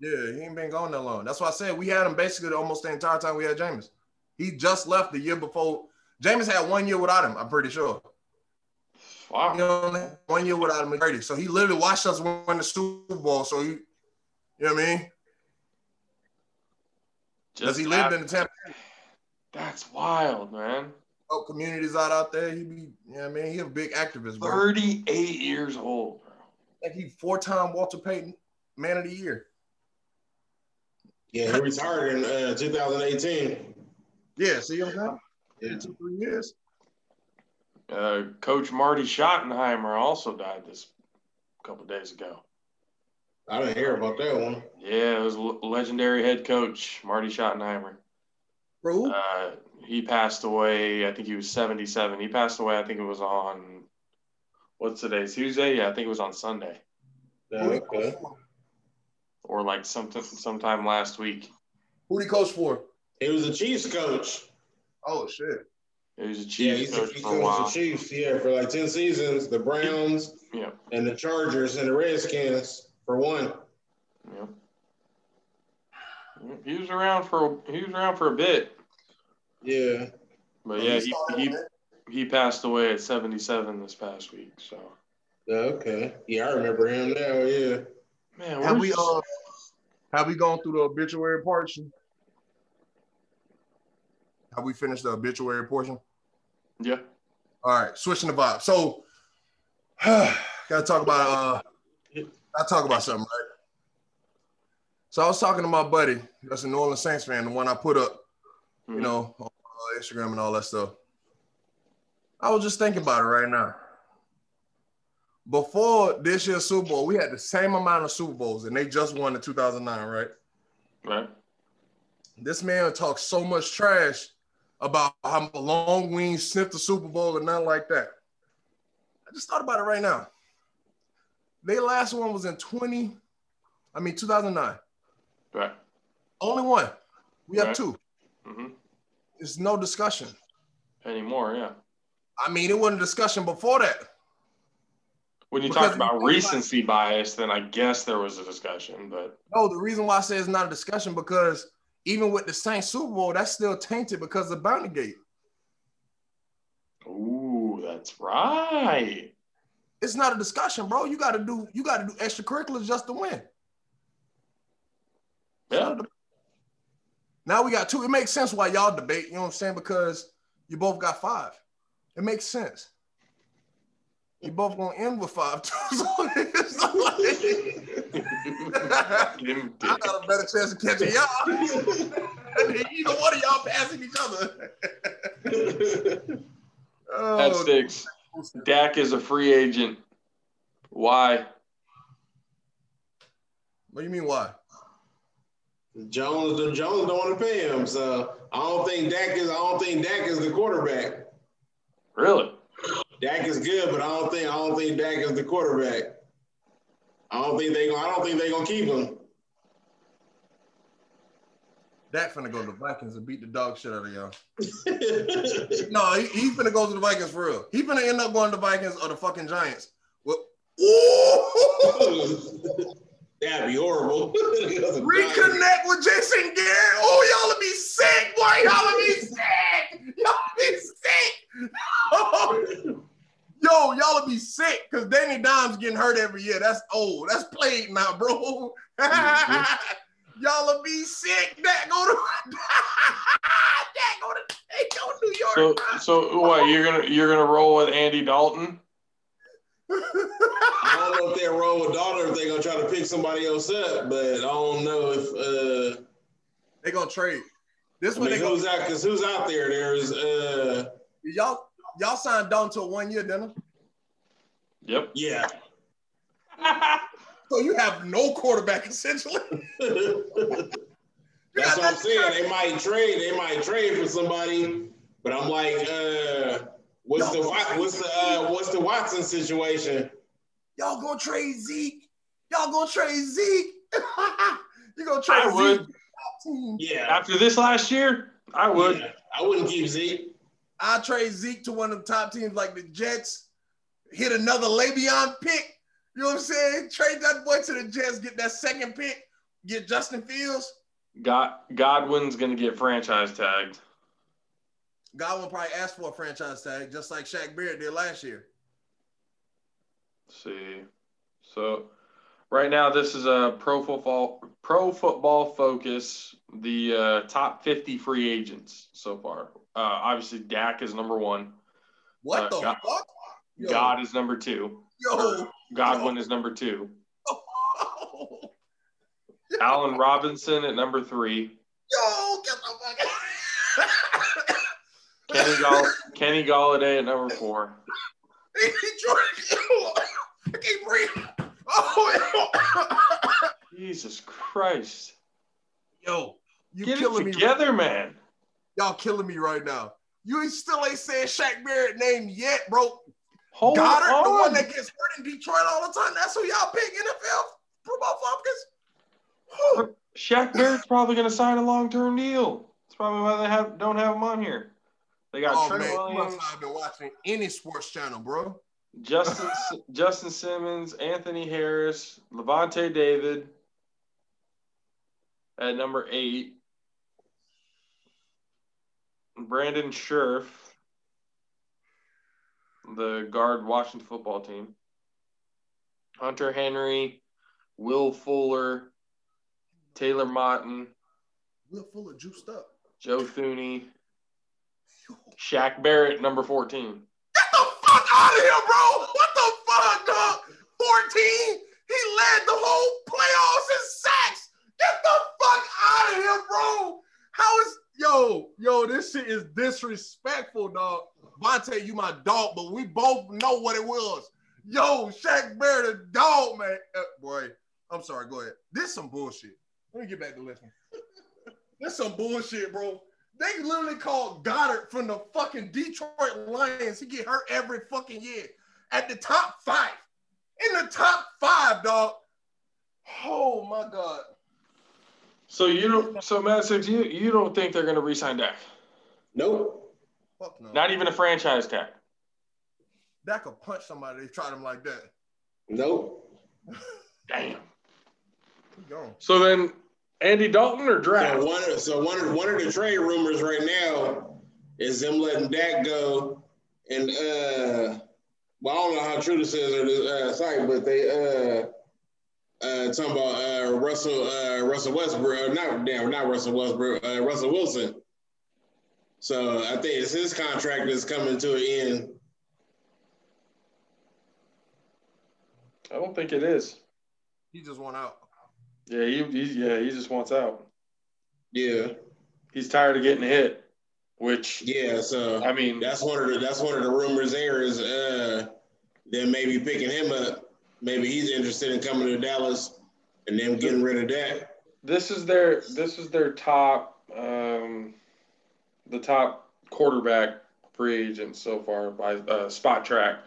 Yeah, he ain't been gone that long. That's why I said we had him basically almost the entire time we had Jameis. He just left the year before. Jameis had one year without him. I'm pretty sure. Wow. You know, one year without him Brady. So he literally watched us win the Super Bowl. So he, you know what I mean? Because Just he lived that- in the Tampa That's wild, man. help communities out out there. He be, you know what I mean? He a big activist, bro. 38 years old, bro. Like he four-time Walter Payton Man of the Year. Yeah, he retired in uh, 2018. Yeah, see what I'm saying? Yeah, two, three years. Uh, Coach Marty Schottenheimer also died this couple days ago. I didn't hear about that one. Yeah, it was le- legendary head coach Marty Schottenheimer. Bro, Uh, he passed away. I think he was 77. He passed away. I think it was on what's today? Tuesday. Yeah, I think it was on Sunday Yeah, okay. or like something sometime last week. Who did he coach for? He was a Chiefs coach. Oh shit. He was a Yeah, Chiefs he's coach he for a coached while. the Chiefs. Yeah, for like 10 seasons. The Browns Yeah, and the Chargers and the Redskins for one. yeah. He was around for he was around for a bit, Yeah. but yeah, he, he he passed away at 77 this past week. So Yeah, okay. Yeah, I remember him now. Yeah. man, Have we're we just- uh have we gone through the obituary portion? Have we finished the obituary portion? yeah. All right, switching the vibe. So <sighs> gotta talk about uh gotta talk about something, right? So I was talking to my buddy, that's a New Orleans Saints fan, the one I put up, you Mhm. know, on uh, Instagram and all that stuff. I was just thinking about it right now. Before this year's Super Bowl, we had the same amount of Super Bowls, and they just won in 2009, right? right. This man talks so much trash about how long we ain't sniffed the Super Bowl and nothing like that. I just thought about it right now. Their last one was in 20, I mean 2009. Right. Only one. We have Right. two. hmm It's no discussion. Anymore, yeah. I mean, it wasn't a discussion before that. When you Because talk about you think about- recency bias, then I guess there was a discussion, but No, the reason why I say it's not a discussion because even with the same Super Bowl, that's still tainted because of Bounty Gate. ooh, that's right. It's not a discussion, bro. You gotta do you gotta do extracurriculars just to win. Yeah. Now we got two. It makes sense why y'all debate, you know what I'm saying? Because you both got five. It makes sense. You both gonna end with five too. <laughs> So like- <laughs> I got a better chance of catching y'all. <laughs> Either one of y'all passing each other. That Oh, sticks. Dak is a free agent. Why? what do you mean why? Jones, the Jones don't want to pay him, so I don't think Dak is. I don't think Dak is the quarterback. Really? Dak is good, but I don't think I don't think Dak is the quarterback. I don't think they. I don't think they gonna keep him. Dak finna go to the Vikings and beat the dog shit out of y'all. <laughs> no, he, he's finna go to the Vikings for real. He finna end up going to the Vikings or the fucking Giants. Well, <laughs> That'd be horrible. <laughs> Reconnect with Jason Garrett. Oh, y'all be sick, boy. Y'all be sick. Y'all be sick. Oh. Yo, y'all will be sick because Danny Dimes getting hurt every year. That's old. That's played now, bro. <laughs> y'all will be sick. That go to <laughs> that go to, they go to New York. So, so what? You're gonna you're gonna roll with Andy Dalton? I don't know if they're roll with Dalton or if they're gonna try to pick somebody else up, but I don't know if uh they gonna trade. This I one mean, who's gonna, out because who's out there? There's uh y'all y'all signed Don to a one year, didn't you? Yep. yeah. So you have no quarterback essentially. <laughs> That's what I'm saying. They might trade. They might trade for somebody, but I'm like, uh, what's the what's the uh, what's the Watson situation? Y'all gonna trade Zeke? Y'all gonna trade Zeke? <laughs> you gonna trade I would. Zeke? Team. Yeah, After this last year, I would. Yeah, I wouldn't keep Zeke. I trade Zeke to one of the top teams like the Jets. Hit another Le'Veon pick. You know what I'm saying? Trade that boy to the Jets. Get that second pick. Get Justin Fields. God, Godwin's gonna get franchise tagged. Godwin probably asked for a franchise tag, just like Shaq Barrett did last year. Let's see. So right now this is a pro football pro football focus. The uh, top 50 free agents so far. Uh, obviously Dak is number one. What Uh, the God- fuck? Yo, God is number two. yo, Godwin is number two. yo, <laughs> Allen Robinson at number three. yo, get the fuck Kenny, Gall- Kenny Golladay at number four. <laughs> He Jordan. I can't breathe. Oh, Jesus Christ. yo, you Get killing it me. together, man. Y'all killing me right now. You ain't still ain't saying Shaq Barrett name yet, bro. Hold Goddard, on. the one that gets hurt in Detroit all the time. That's who y'all pick NFL Pro Bowl Falcons. Whew. Shaq Barrett's probably going to sign a long-term deal. That's probably why they have don't have him on here. They got Oh Trent man, Williams, have been watching any sports channel, bro. Justin <laughs> Justin Simmons, Anthony Harris, Lavonte David at number eight. Brandon Scherff, the guard Washington football team. Hunter Henry, Will Fuller, Taylor Moton, We're full of juiced up. Joe Thuney, Shaq Barrett, number 14. Get the fuck out of here, bro. What the fuck, dog? 14? He led the whole playoffs in sacks. Get the fuck out of here, bro. How is yo, this shit is disrespectful, dog. Vontae, you my dog, but we both know what it was. Yo, Shaq Barrett, a dog, man. Uh, boy, I'm sorry, go ahead. This some bullshit. Let me get back to listening. <laughs> this some bullshit, bro. They literally called Goddard from the fucking Detroit Lions. He get hurt every fucking year. At the top five. In the top five, dog. Oh my God. So you don't. So Matt says you you don't think they're going to re-sign Dak? Nope. Fuck no. Not even a franchise tag. that could punch somebody. They tried him like that. Nope. <laughs> Damn. So then, Andy Dalton or draft? So one, of, so one, of, one of the trade rumors right now is them letting Dak go, and uh, well, I don't know how true this is or this uh, site, but they uh, uh, talking about uh, Russell uh, Russell Westbrook, uh, not damn, not Russell Westbrook, uh, Russell Wilson. So I think it's his contract is coming to an end. I don't think it is. He just went out. Yeah, he, he yeah he just wants out. Yeah, He's tired of getting hit. Which yeah. So I mean, that's one of the that's one of the rumors. There is uh, them maybe picking him up. Maybe he's interested in coming to Dallas and them getting rid of that. this is their this is their top um, the top quarterback free agent so far by uh, Spotrac.com.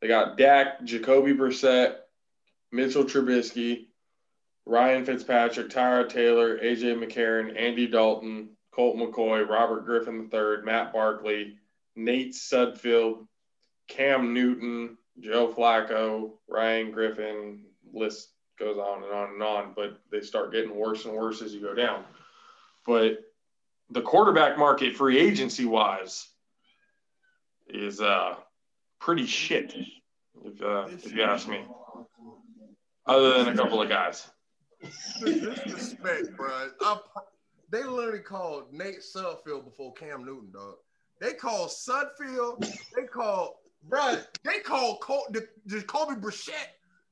They got Dak, Jacoby Brissett, Mitchell Trubisky, Ryan Fitzpatrick, Tyrod Taylor, AJ McCarron, Andy Dalton, Colt McCoy, Robert Griffin III, Matt Barkley, Nate Sudfeld, Cam Newton, Joe Flacco, Ryan Griffin, list goes on and on and on, but they start getting worse and worse as you go down. But the quarterback market, free agency wise, is uh pretty shit, if, uh, if you ask me. Other than a couple of guys. Disrespect, bro. I, they literally called Nate Sudfeld before Cam Newton, dog. They called Sudfeld. They called, bro. They called Col- Jacoby Brissett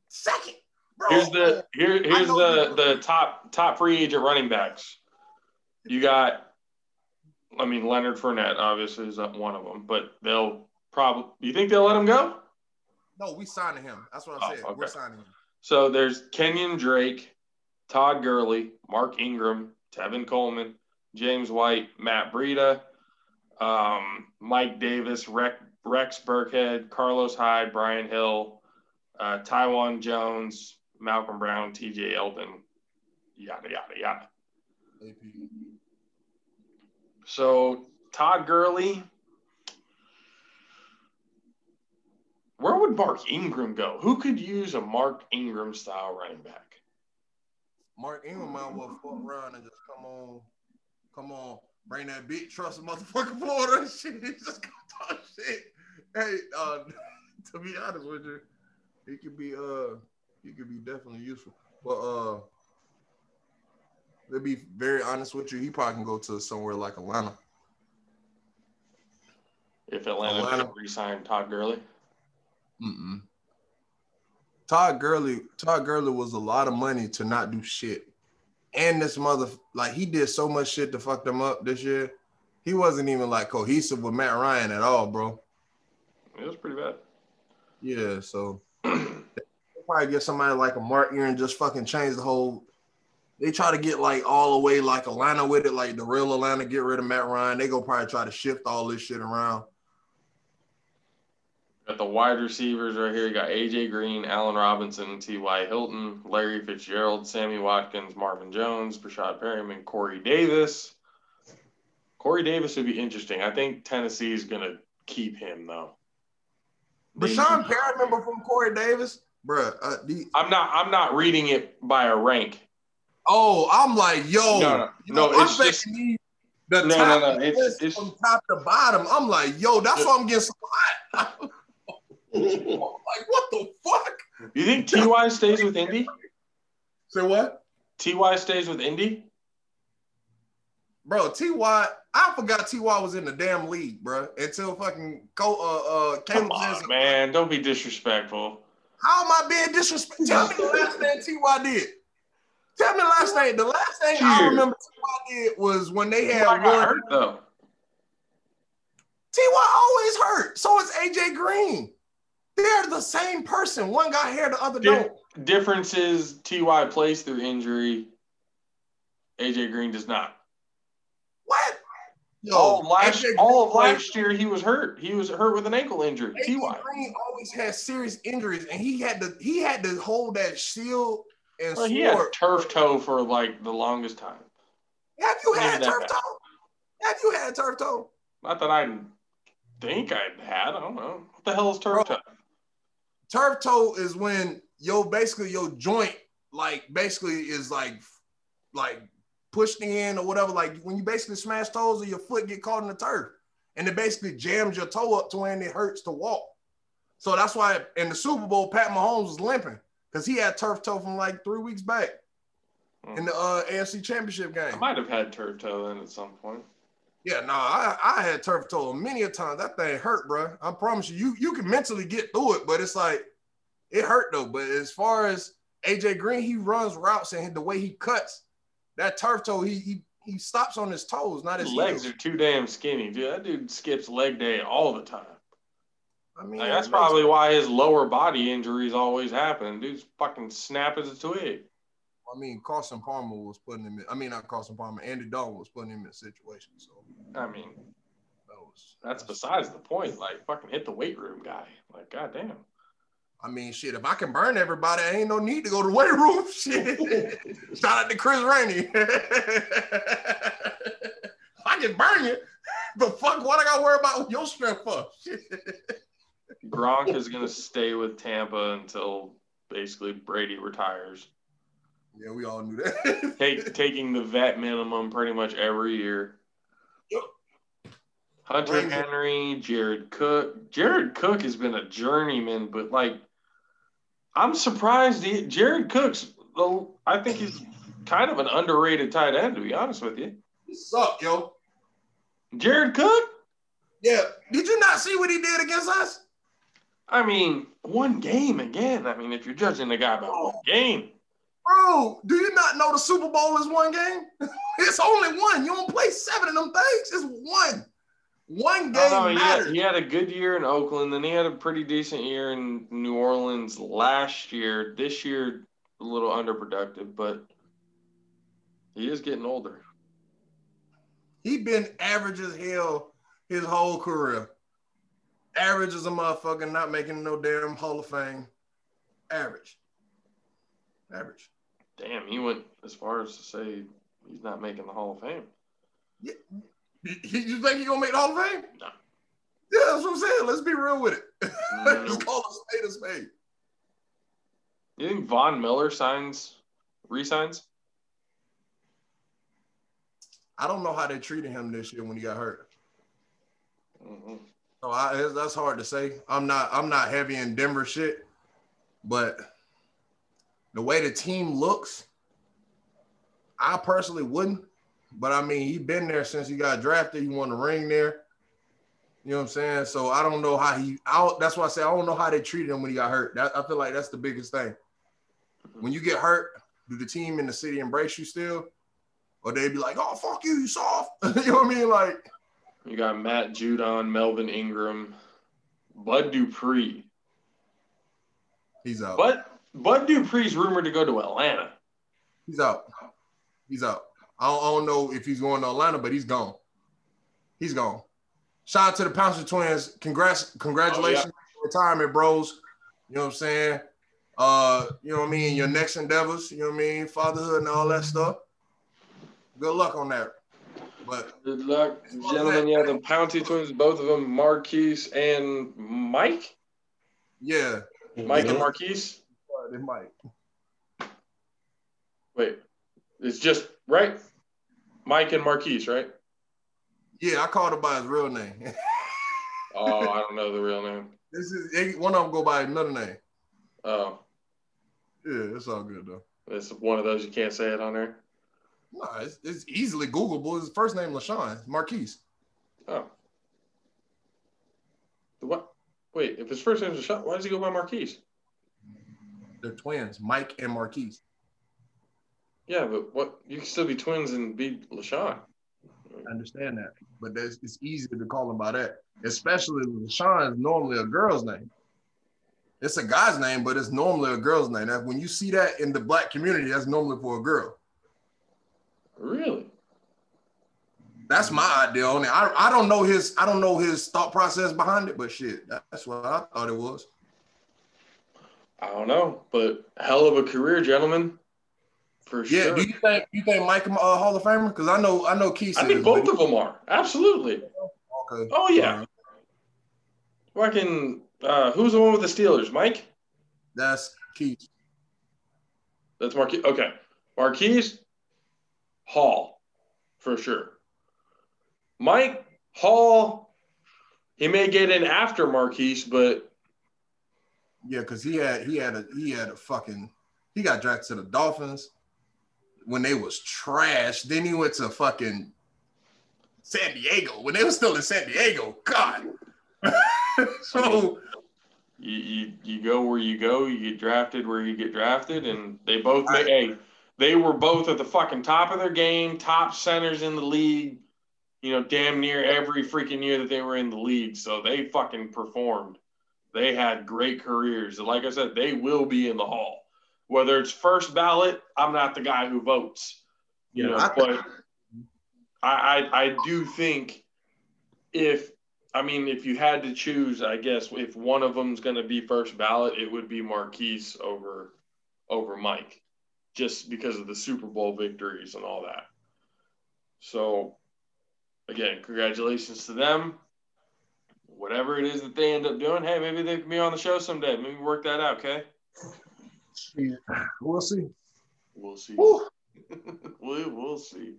second. Bro, Here's the here here's the the top top free agent running backs. You got, I mean Leonard Fournette obviously is one of them, but they'll probably. You think they'll let him go? No, we signing him. That's what I Oh, saying. okay. We're signing him. So there's Kenyan Drake, Todd Gurley, Mark Ingram, Tevin Coleman, James White, Matt Breida, um, Mike Davis, Rex, Rex Burkhead, Carlos Hyde, Brian Hill, uh, Taiwan Jones, Malcolm Brown, TJ Yeldon, yada, yada, yada. AP. So Todd Gurley, where would Mark Ingram go? Who could use a Mark Ingram style running back? Mark Ingram might well fuck around and just come on, come on, bring that big trust of motherfucking Florida and <laughs> shit. Just gonna talk shit. Hey, uh, <laughs> to be honest with you, he could be uh he could be definitely useful. But uh to be very honest with you, he probably can go to somewhere like Atlanta. If Atlanta, Atlanta. re-sign Todd Gurley. Mm-mm. Todd Gurley, Todd Gurley was a lot of money to not do shit. And this mother, like he did so much shit to fuck them up this year. He wasn't even like cohesive with Matt Ryan at all, bro. It was pretty bad. Yeah, so <clears throat> probably get somebody like a Mark Aaron just fucking change the whole. They try to get like all the way like Atlanta with it, like the real Atlanta, get rid of Matt Ryan. They go probably try to shift all this shit around. Got the wide receivers right here. You got AJ Green, Allen Robinson, T.Y. Hilton, Larry Fitzgerald, Sammy Watkins, Marvin Jones, Breshad Perriman, Corey Davis. Corey Davis would be interesting. I think Tennessee is gonna keep him though. Rashawn Perriman from Corey Davis, bruh. Uh, the, I'm not. I'm not reading it by a rank. oh, I'm like, yo, No, no, yo, no, I'm it's just- the No, top no, no, it's- it's- from top to bottom. I'm like, yo, that's why I'm getting so hot. <laughs> like, what the fuck? You think Ty stays with Indy? Say what? Ty stays with Indy? Bro, Ty, I forgot Ty was in the damn league, bro. Until fucking Co- uh uh Come on, man. Don't be disrespectful. How am I being disrespectful? Tell me the last thing Ty did. Tell me the last thing. The last thing I remember Ty did was when they had one. hurt though. Ty always hurt. So is AJ Green. They're the same person. One got hair, the other Did- don't. Difference is Ty plays through injury. AJ Green does not. What? Yo, all of last, all of last year he was hurt. He was hurt with an ankle injury. Green always has serious injuries, and he had to he had to hold that shield and Well, he had turf toe for like the longest time. Have you had turf bad. toe? Have you had turf toe? Not that I think I had. I don't know. What the hell is turf Bro. toe? Turf toe is when yo basically your joint like basically is like like pushed in or whatever. Like when you basically smash toes or your foot get caught in the turf, and it basically jams your toe up to when it hurts to walk. So that's why in the Super Bowl, Pat Mahomes was limping because he had turf toe from like three weeks back in the uh, AFC Championship game. I might have had turf toe then at some point. Yeah, no, I, I had turf toe many a time. That thing hurt, bro. I promise you, you you can mentally get through it, but it's like it hurt though. But as far as AJ Green, he runs routes and the way he cuts that turf toe, he he, he stops on his toes, not his His legs heels. are too damn skinny, dude. That dude skips leg day all the time. I mean, Like, that's probably why his lower body injuries always happen. Dude's fucking snap as a twig. I mean, Carson Palmer was putting him. In, I mean, not Carson Palmer. Andy Dalton was putting him in a situation. So I mean, that was that's besides the point. Like, fucking hit the weight room guy. Like, goddamn. I mean, shit. If I can burn everybody, I ain't no need to go to the <laughs> weight room. Shit. Shout out to Chris Rainey. <laughs> I can burn you. <laughs> The fuck? What I got to worry about your strength for? Gronk is gonna stay with Tampa until basically Brady retires. Yeah, we all knew that. Take taking the vet minimum pretty much every year. Yep. Hunter Henry, Jared Cook. Jared Cook has been a journeyman, but like, I'm surprised. He, Jared Cook's, though, I think he's kind of an underrated tight end, to be honest with you. Suck, yo. Jared Cook. Yeah. Did you not see what he did against us? I mean, one game again. I mean, if you're judging the guy by one game, Bro, do you not know the Super Bowl is one game? <laughs> it's only one. You don't play seven of them things. It's one. One game know, he, had, he had a good year in Oakland, then he had a pretty decent year in New Orleans last year. This year, a little underproductive, but he is getting older. He been average as hell his whole career. Average as a motherfucker, not making no damn Hall of Fame. Average. Average. Damn, he went as far as to say he's not making the Hall of Fame. You you think he gonna make the Hall of Fame? No. Yeah, that's what I'm saying. Let's be real with it. Let's Nope. call a spade a spade. You think Von Miller signs, resigns? I don't know how they treated him this year when he got hurt. Mhm. So I, that's hard to say. I'm not I'm not heavy in Denver shit, but the way the team looks, I personally wouldn't. But I mean, he been there since he got drafted. He won the ring there. You know what I'm saying? So I don't know how he. Don't- that's why I say I don't know how they treated him when he got hurt. That, I feel like that's the biggest thing. When you get hurt, do the team in the city embrace you still, or they be like, "Oh fuck you, you soft"? <laughs> you know what I mean? Like, You got Matt Judon, Melvin Ingram, Bud Dupree. he's out. But Bud Dupree's rumored to go to Atlanta. He's out. He's out. I don't, I don't know if he's going to Atlanta, but he's gone. He's gone. Shout out to the Pouncey twins. Congrats, congratulations on retirement, bros. You know what I'm saying? Uh, you know what I mean? Your next endeavors, you know what I mean? Fatherhood and all that stuff. Good luck on that. But Good luck, gentlemen. Yeah, the Pouncey twins, both of them, Maurkice and Mike. yeah, Mike and Yeah. Maurkice. it might. Wait, it's just right. Mike and Maurkice, right? Yeah, I called him by his real name. <laughs> Oh, I don't know the real name. this is one of them go by another name. Oh, Yeah, it's all good though. it's one of those you can't say it on there. No, it's, it's easily Googleable. His first name LaShawn Maurkice. Oh, The what? Wait, if his first name a shot, why does he go by Maurkice? They're twins, Mike and Maurkice. Yeah, but what? You can still be twins and be Lashawn. I understand that, but that's, it's easier to call him by that. Especially LaShawn is normally a girl's name. It's a guy's name, but it's normally a girl's name. That when you see that in the black community, that's normally for a girl. Really? That's my idea on it. I, I don't know his I don't know his thought process behind it, but shit, that's what I thought it was. I don't know, but hell of a career, gentlemen. For Yeah. sure. Do you think you think Mike a uh, Hall of Famer? Because I know I know Keith. I think both of them are. Absolutely. Okay. Oh, yeah. Fucking, uh, who's the one with the Steelers? Mike? That's Keith. That's Maurkice. Okay. Maurkice, Hall, for sure. Mike, Hall, he may get in after Maurkice, but Yeah, because he had he had a he had a fucking he got drafted to the Dolphins when they was trash. Then he went to fucking San Diego when they was still in San Diego. God. <laughs> so you, you, you go where you go, you get drafted where you get drafted, and they both, I- hey, they were both at the fucking top of their game, top centers in the league, you know, damn near every freaking year that they were in the league. So they fucking performed. They had great careers. And like I said, they will be in the hall. Whether it's first ballot, I'm not the guy who votes. You know, I- but I, I I do think if I mean if you had to choose, I guess if one of them's going to be first ballot, it would be Maurkice over over Mike, just because of the Super Bowl victories and all that. So, again, congratulations to them. Whatever it is that they end up doing, hey, maybe they can be on the show someday. Maybe work that out, okay? <sighs> We'll see. We'll see. <laughs> We, we'll see.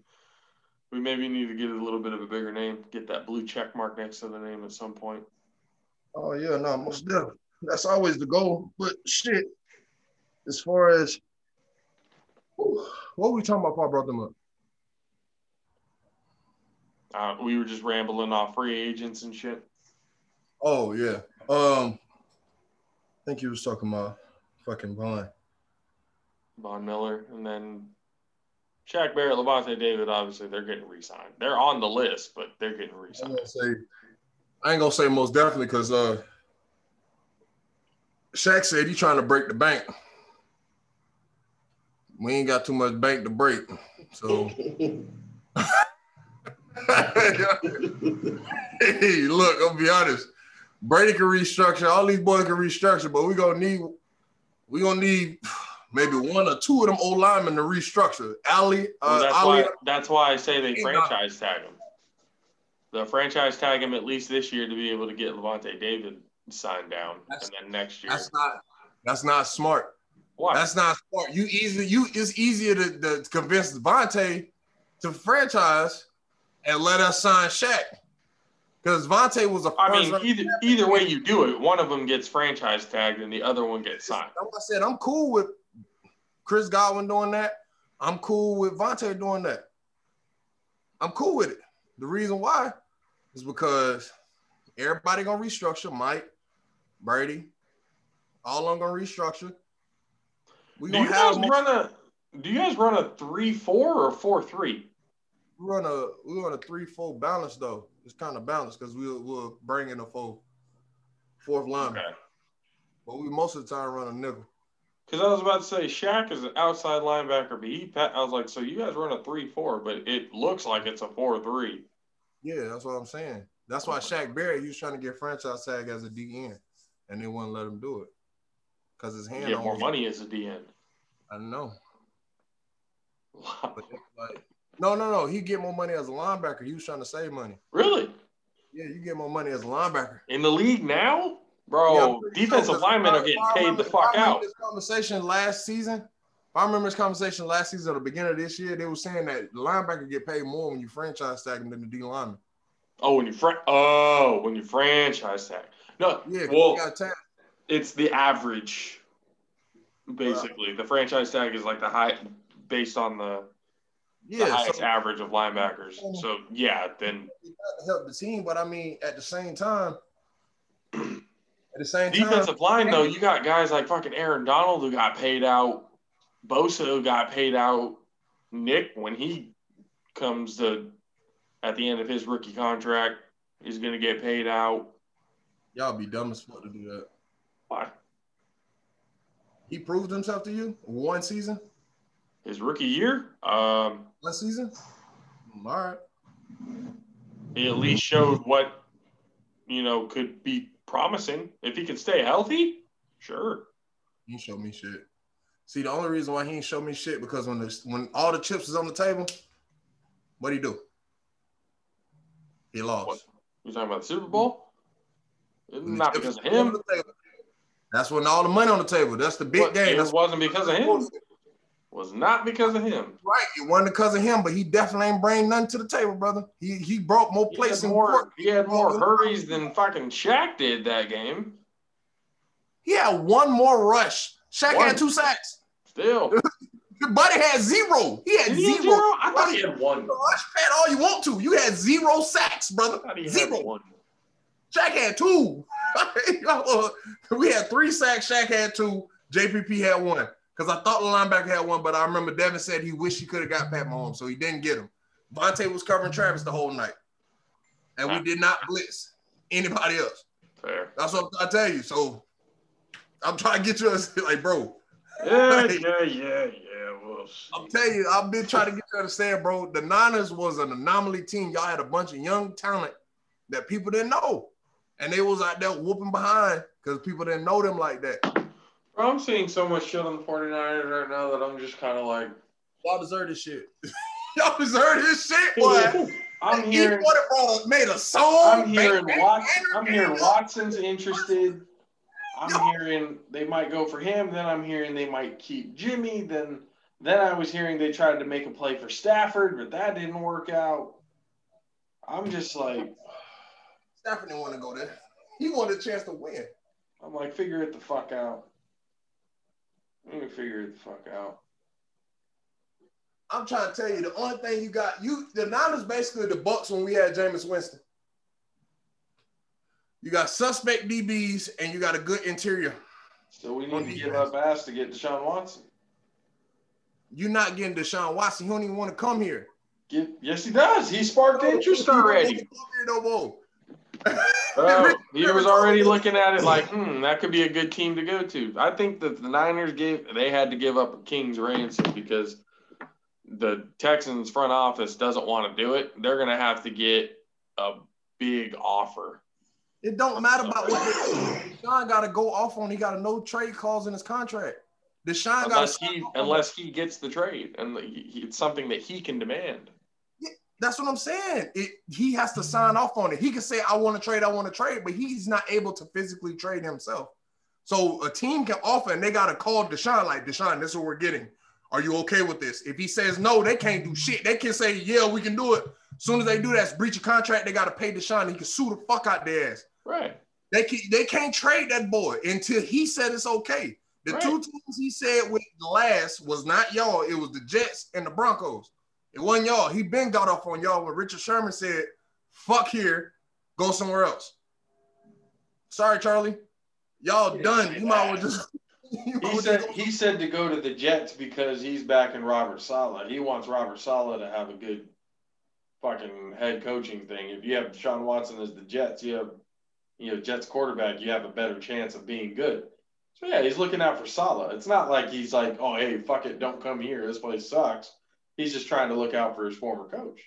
We maybe need to get a little bit of a bigger name, get that blue check mark next to the name at some point. Oh yeah, no, most definitely. That's always the goal. But shit, as far as what were we talking about? Before I brought them up. Uh, we were just rambling off free agents and shit. Oh yeah. Um, I think you was talking about fucking Vaughn. Von Miller, and then Shaq Barrett, Lavonte David. Obviously, they're getting re-signed. They're on the list, but they're getting I'm re-signed. say, I ain't gonna say most definitely because uh, Shaq said he trying to break the bank. We ain't got too much bank to break, so. <laughs> <laughs> hey, look, I'll be honest. Brady can restructure. All these boys can restructure, but we gonna need we gonna need maybe one or two of them old linemen to restructure. Ali, Well, uh, that's Ali, why. That's why I say they franchise tag him. The franchise tag him at least this year to be able to get Lavonte David signed down, That's- and then next year. that's not that's not smart. Why? That's not smart. You easy you it's easier to, to convince Devontae to franchise and let us sign Shaq. Because Vontae was a I mean, either either way you do it, one of them gets franchise tagged and the other one gets signed. Like I said, I'm cool with Chris Godwin doing that. I'm cool with Vontae doing that. I'm cool with it. The reason why is because everybody gonna restructure. Mike, Brady, all them gonna restructure. We Do you guys more, run a? Do you guys run a three four or four three? we run a we run a three four balance though. It's kind of balanced because we'll we'll bring in a four fourth lineman. Okay. But we most of the time run a nickel. Because I was about to say Shaq is an outside linebacker, but he I was like, so you guys run a three four, but it looks like it's a four three. Yeah, that's what I'm saying. That's why Shaq Barrett, he was trying to get franchise tag as a DN, and they wouldn't let him do it because his hand. Get more money as a DN. I know, Wow. but like, no, no, no. He get more money as a linebacker. He was trying to save money. Really? Yeah, you get more money as a linebacker. In the league now, bro? I'm defensive sure, linemen are getting paid remember- the fuck out. This conversation last season. If I remember this conversation last season, at the beginning of this year, they were saying that the linebacker get paid more when you franchise tag them than the D lineman. Oh, when you fran- oh when you franchise tag. No, Yeah, well, it's the average. Basically, the franchise tag is like the high based on the, the Yeah, highest so average of linebackers. So yeah, then you got to help the team, but I mean, at the same time, <clears throat> at the same time, defensive line though, you got guys like fucking Aaron Donald who got paid out, Bosa who got paid out, Nick when he comes to at the end of his rookie contract he's going to get paid out. y'all be dumb as fuck to do that. Why? He proved himself to you one season, His rookie year, um, one season. All right, he at least showed what you know could be promising if he could stay healthy. Sure. he showed me shit. See, the only reason why he ain't show me shit because when the when all the chips is on the table, what he do? He lost. What? You talking about the Super Bowl? Not because of him. That's when all the money on the table. That's the big What, game. It That's wasn't because of him. Was not because of him. right. It wasn't because of him, but he definitely ain't bring nothing to the table, brother. He he brought more plays had more, court. he had more hurries than fucking Shaq did that game. He had one more rush. Shaq One. had two sacks. Still. <laughs> Your buddy had zero. He had he zero. zero? I thought he had one. Rush pad all you want to. You had zero sacks, brother. I thought he had Zero. one. Shaq had two. <laughs> we had three sacks. Shaq had two. JPP had one. Because I thought the linebacker had one, but I remember Devin said he wished he could have got Pat Mahomes, so he didn't get him. Vontae was covering Travis the whole night. And we did not blitz anybody else. Fair. That's what I tell you. So I'm trying to get you to <laughs> like, bro, Yeah, yeah, yeah, yeah. We'll see. I'm telling you, I've been trying to get you to understand, bro. The Niners was an anomaly team. Y'all had a bunch of young talent that people didn't know, and they was out there whooping behind because people didn't know them like that. I'm seeing so much shit on the 49ers right now that I'm just kind of like, Y'all deserve this shit. <laughs> Y'all deserve this shit, boy. I'm He hearing, brought made a song. I'm hearing Watson, I'm hearing Watson's interested. I'm Yo. hearing they might go for him. Then I'm hearing they might keep Jimmy. Then, then I was hearing they tried to make a play for Stafford, but that didn't work out. I'm just like, Stafford didn't want to go there. He wanted a chance to win. I'm like, figure it the fuck out. You me figure it the fuck out. I'm trying to tell you, the only thing you got, you the Niners basically the Bucks when we had Jameis Winston. You got suspect DBs and you got a good interior. So we need to give up ass to get Deshaun Watson. You're not getting Deshaun Watson. He don't even want to come here. Get, yes, he does. He sparked interest He already. wanna come here no more. <laughs> Oh, he was already looking at it like, hmm, that could be a good team to go to. I think that the Niners gave they had to give up a king's ransom because the Texans front office doesn't want to do it. They're gonna have to get a big offer. It don't matter about what they Deshaun got to go off on. He got a no trade clause in his contract. Deshaun got Unless to he unless he gets the trade and he, he- it's something that he can demand. That's what I'm saying. It, he has to sign off on it. He can say, I want to trade, I want to trade, but he's not able to physically trade himself. So a team can offer and they got to call Deshaun, like, Deshaun, this is what we're getting. Are you okay with this? If he says no, they can't do shit. They can say, yeah, we can do it. As soon as they do that, it's breach of contract, they got to pay Deshaun. He can sue the fuck out their ass. Right. They, can, they can't trade that boy until he said it's okay. The Right. two teams he said with last was not y'all, it was the Jets and the Broncos. It wasn't y'all. He been got off on y'all when Richard Sherman said, fuck here, go somewhere else. Sorry, Charlie. Y'all He done. say You might well just. <laughs> He said he said to go to the Jets because he's backing Robert Saleh. He wants Robert Saleh to have a good fucking head coaching thing. If you have Sean Watson as the Jets, you have you know Jets quarterback, you have a better chance of being good. So yeah, he's looking out for Saleh. It's not like he's like, oh hey, fuck it, don't come here. This place sucks. He's just trying to look out for his former coach.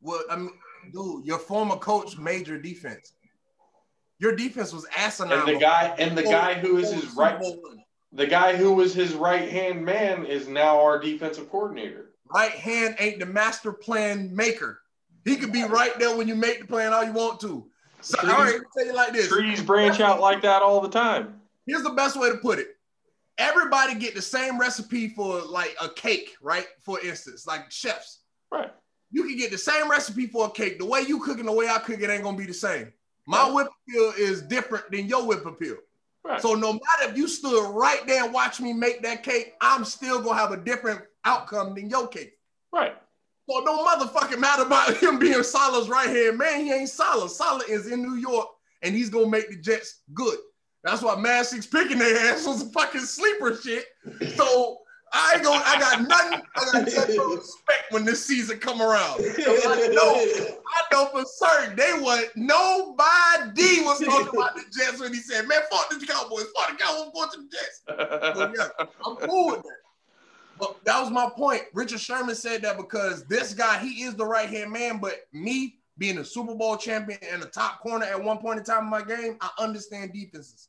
Well, I mean, dude, your former coach made your defense. Your defense was asinine. And the guy and the guy who is his right the guy who was his right hand man is now our defensive coordinator. right hand ain't the master plan maker. He could be right there when you make the plan all you want to. So, all right, let me tell you like this. Trees branch out like that all the time. Here's the best way to put it. Everybody get the same recipe for like a cake, right? For instance, like chefs. Right. You can get the same recipe for a cake. The way you cook and the way I cook it ain't gonna be the same. My Right. whip appeal is different than your whip appeal. Right. So no matter if you stood right there and watched me make that cake, I'm still gonna have a different outcome than your cake. right. So no motherfucking matter about <laughs> him being Saleh's right hand man. He ain't Saleh. Saleh is in New York and he's gonna make the Jets good. That's why Mad Six picking their ass was fucking sleeper shit. So I ain't gonna. I got nothing. I got nothing but respect when this season come around. I know. I know for certain they was nobody was talking about the Jets when he said, "Man, fuck the Cowboys. Fuck the Cowboys going to the Jets." So, yeah, I'm cool with that. But that was my point. Richard Sherman said that because this guy, he is the right hand man. But me being a Super Bowl champion and a top corner at one point in time in my game, I understand defenses.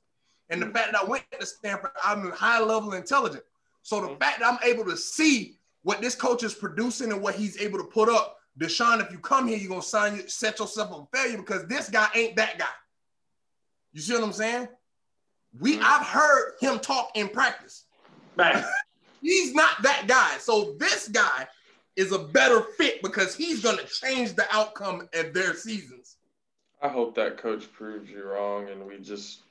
And the fact that I went to Stanford, I'm high level intelligent. So the Mhm. fact that I'm able to see what this coach is producing and what he's able to put up, Deshaun, if you come here, you're gonna sign set yourself up for failure because this guy ain't that guy. You see what I'm saying? We Mhm. I've heard him talk in practice. Right. <laughs> He's not that guy. So this guy is a better fit because he's gonna change the outcome of their seasons. I hope that coach proves you wrong and we just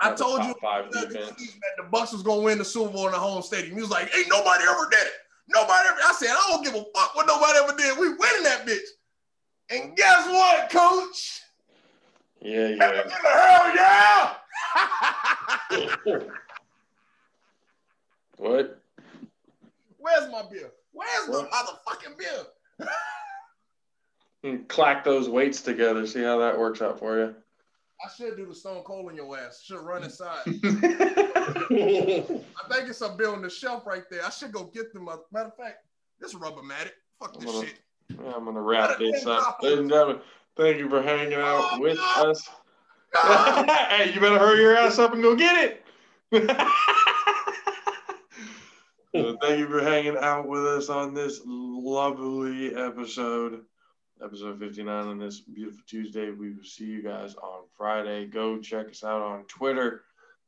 I told you five that the Bucks was gonna win the Super Bowl in the home stadium. He was like, "Ain't nobody ever did it. Nobody ever." I said, "I don't give a fuck what nobody ever did. We winning that bitch." And guess what, Coach? Yeah, yeah. Hell yeah! <laughs> What? Where's my beer? Where's my motherfucking beer? And clack those weights together. See how that works out for you. I should do the Stone Cold in your ass. Should run inside. <laughs> I think it's up there on the shelf right there. I should go get them. Matter of fact, this rubber matted. Fuck this gonna- shit. I'm gonna wrap this up. <laughs> Ladies and gentlemen, thank you for hanging out Oh, with no. us. <laughs> hey, you better hurry your ass up and go get it. Thank you for hanging out with us on this lovely episode, episode 59 on this beautiful Tuesday. We will see you guys on Friday. Go check us out on Twitter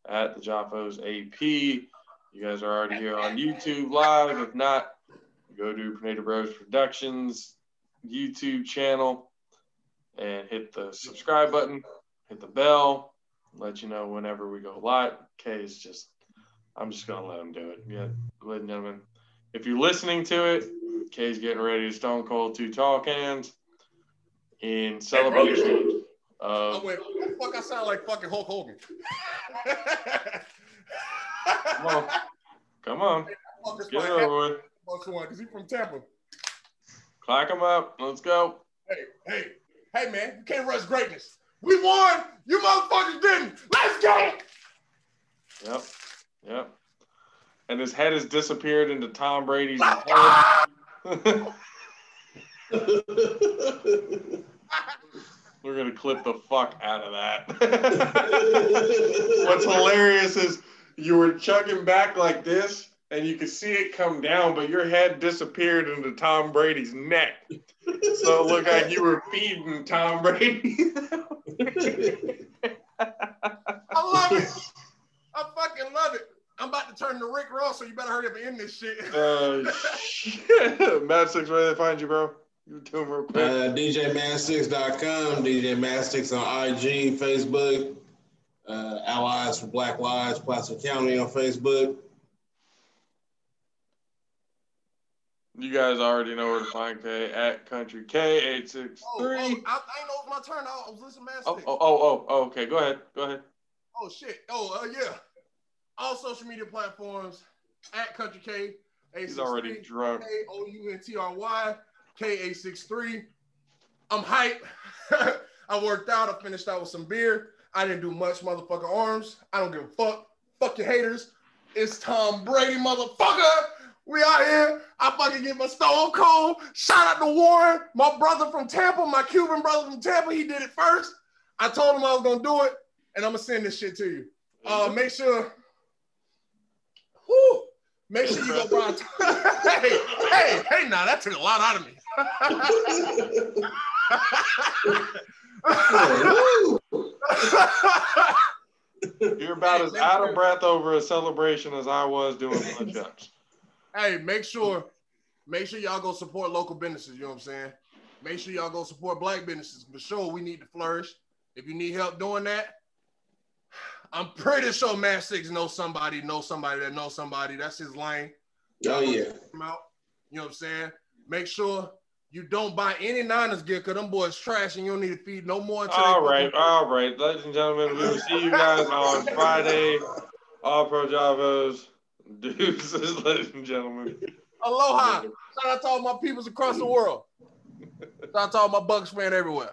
at the Joffos AP. You guys are already here on YouTube live. If not, go to Tornado Bros Productions YouTube channel and hit the subscribe button, hit the bell, let you know whenever we go live. Kay is just, I'm just gonna let him do it. Yeah, mm-hmm. ladies and gentlemen, if you're listening to it, Kay's getting ready to Stone Cold two tall cans in celebration I of. Oh, went, fuck, I sound like fucking Hulk Hogan. Come on, come on, Fucker's get it like, over with. because he from Tampa. Clack them up. Let's go. Hey, hey, hey, man, you can't rush greatness. We won. You motherfuckers didn't. Let's go. Yep, yep. And his head has disappeared into Tom Brady's head. <laughs> We're gonna clip the fuck out of that. <laughs> What's hilarious is you were chugging back like this, and you could see it come down, but your head disappeared into Tom Brady's neck. So it looked like you were feeding Tom Brady. <laughs> I love it. I fucking love it. I'm about to turn to Rick Ross, so you better hurry up and end this shit. uh, shit. <laughs> Mad Six, where do they find you, bro? You doing real quick. Uh, DJMan6.com, DJ Man6 on IG, Facebook, uh, Allies for Black Lives, Placer County on Facebook. You guys already know where to find K at Kountry K eight six Oh, oh, I, I ain't know it was my turn. I was listening to Master. Oh, oh, oh, oh, okay. Go ahead. Go ahead. Oh shit. Oh uh, yeah. All social media platforms at Kountry K. He's already drunk. K O U N T R Y K A six three. I'm hype. <laughs> I worked out. I finished out with some beer. I didn't do much, motherfucker arms. I don't give a fuck. Fuck your haters. It's Tom Brady, motherfucker. We out here. I fucking get my stone cold. Shout out to Warren, my brother from Tampa, my Cuban brother from Tampa. He did it first. I told him I was gonna do it, and I'm gonna send this shit to you. Uh, make sure. Whoo, make sure you go buy. hey, hey, hey! Now that took a lot out of me. You're about as out of breath over a celebration as I was doing punch <laughs> ups. hey, make sure, make sure y'all go support local businesses. You know what I'm saying? Make sure y'all go support black businesses. For sure, we need to flourish. If you need help doing that, I'm pretty sure Matt Six knows somebody, knows somebody that knows somebody. That's his lane. Oh, yeah. Come out. You know what I'm saying? Make sure you don't buy any Niners gear because them boys trash and you don't need to feed no more. until they All fucking- right, all right, ladies and gentlemen, we will see you guys on Friday. All Pro Javos, deuces, <laughs> ladies and gentlemen. Aloha. Shout out to all my peoples across the world. Shout out to all my Bucs fan everywhere.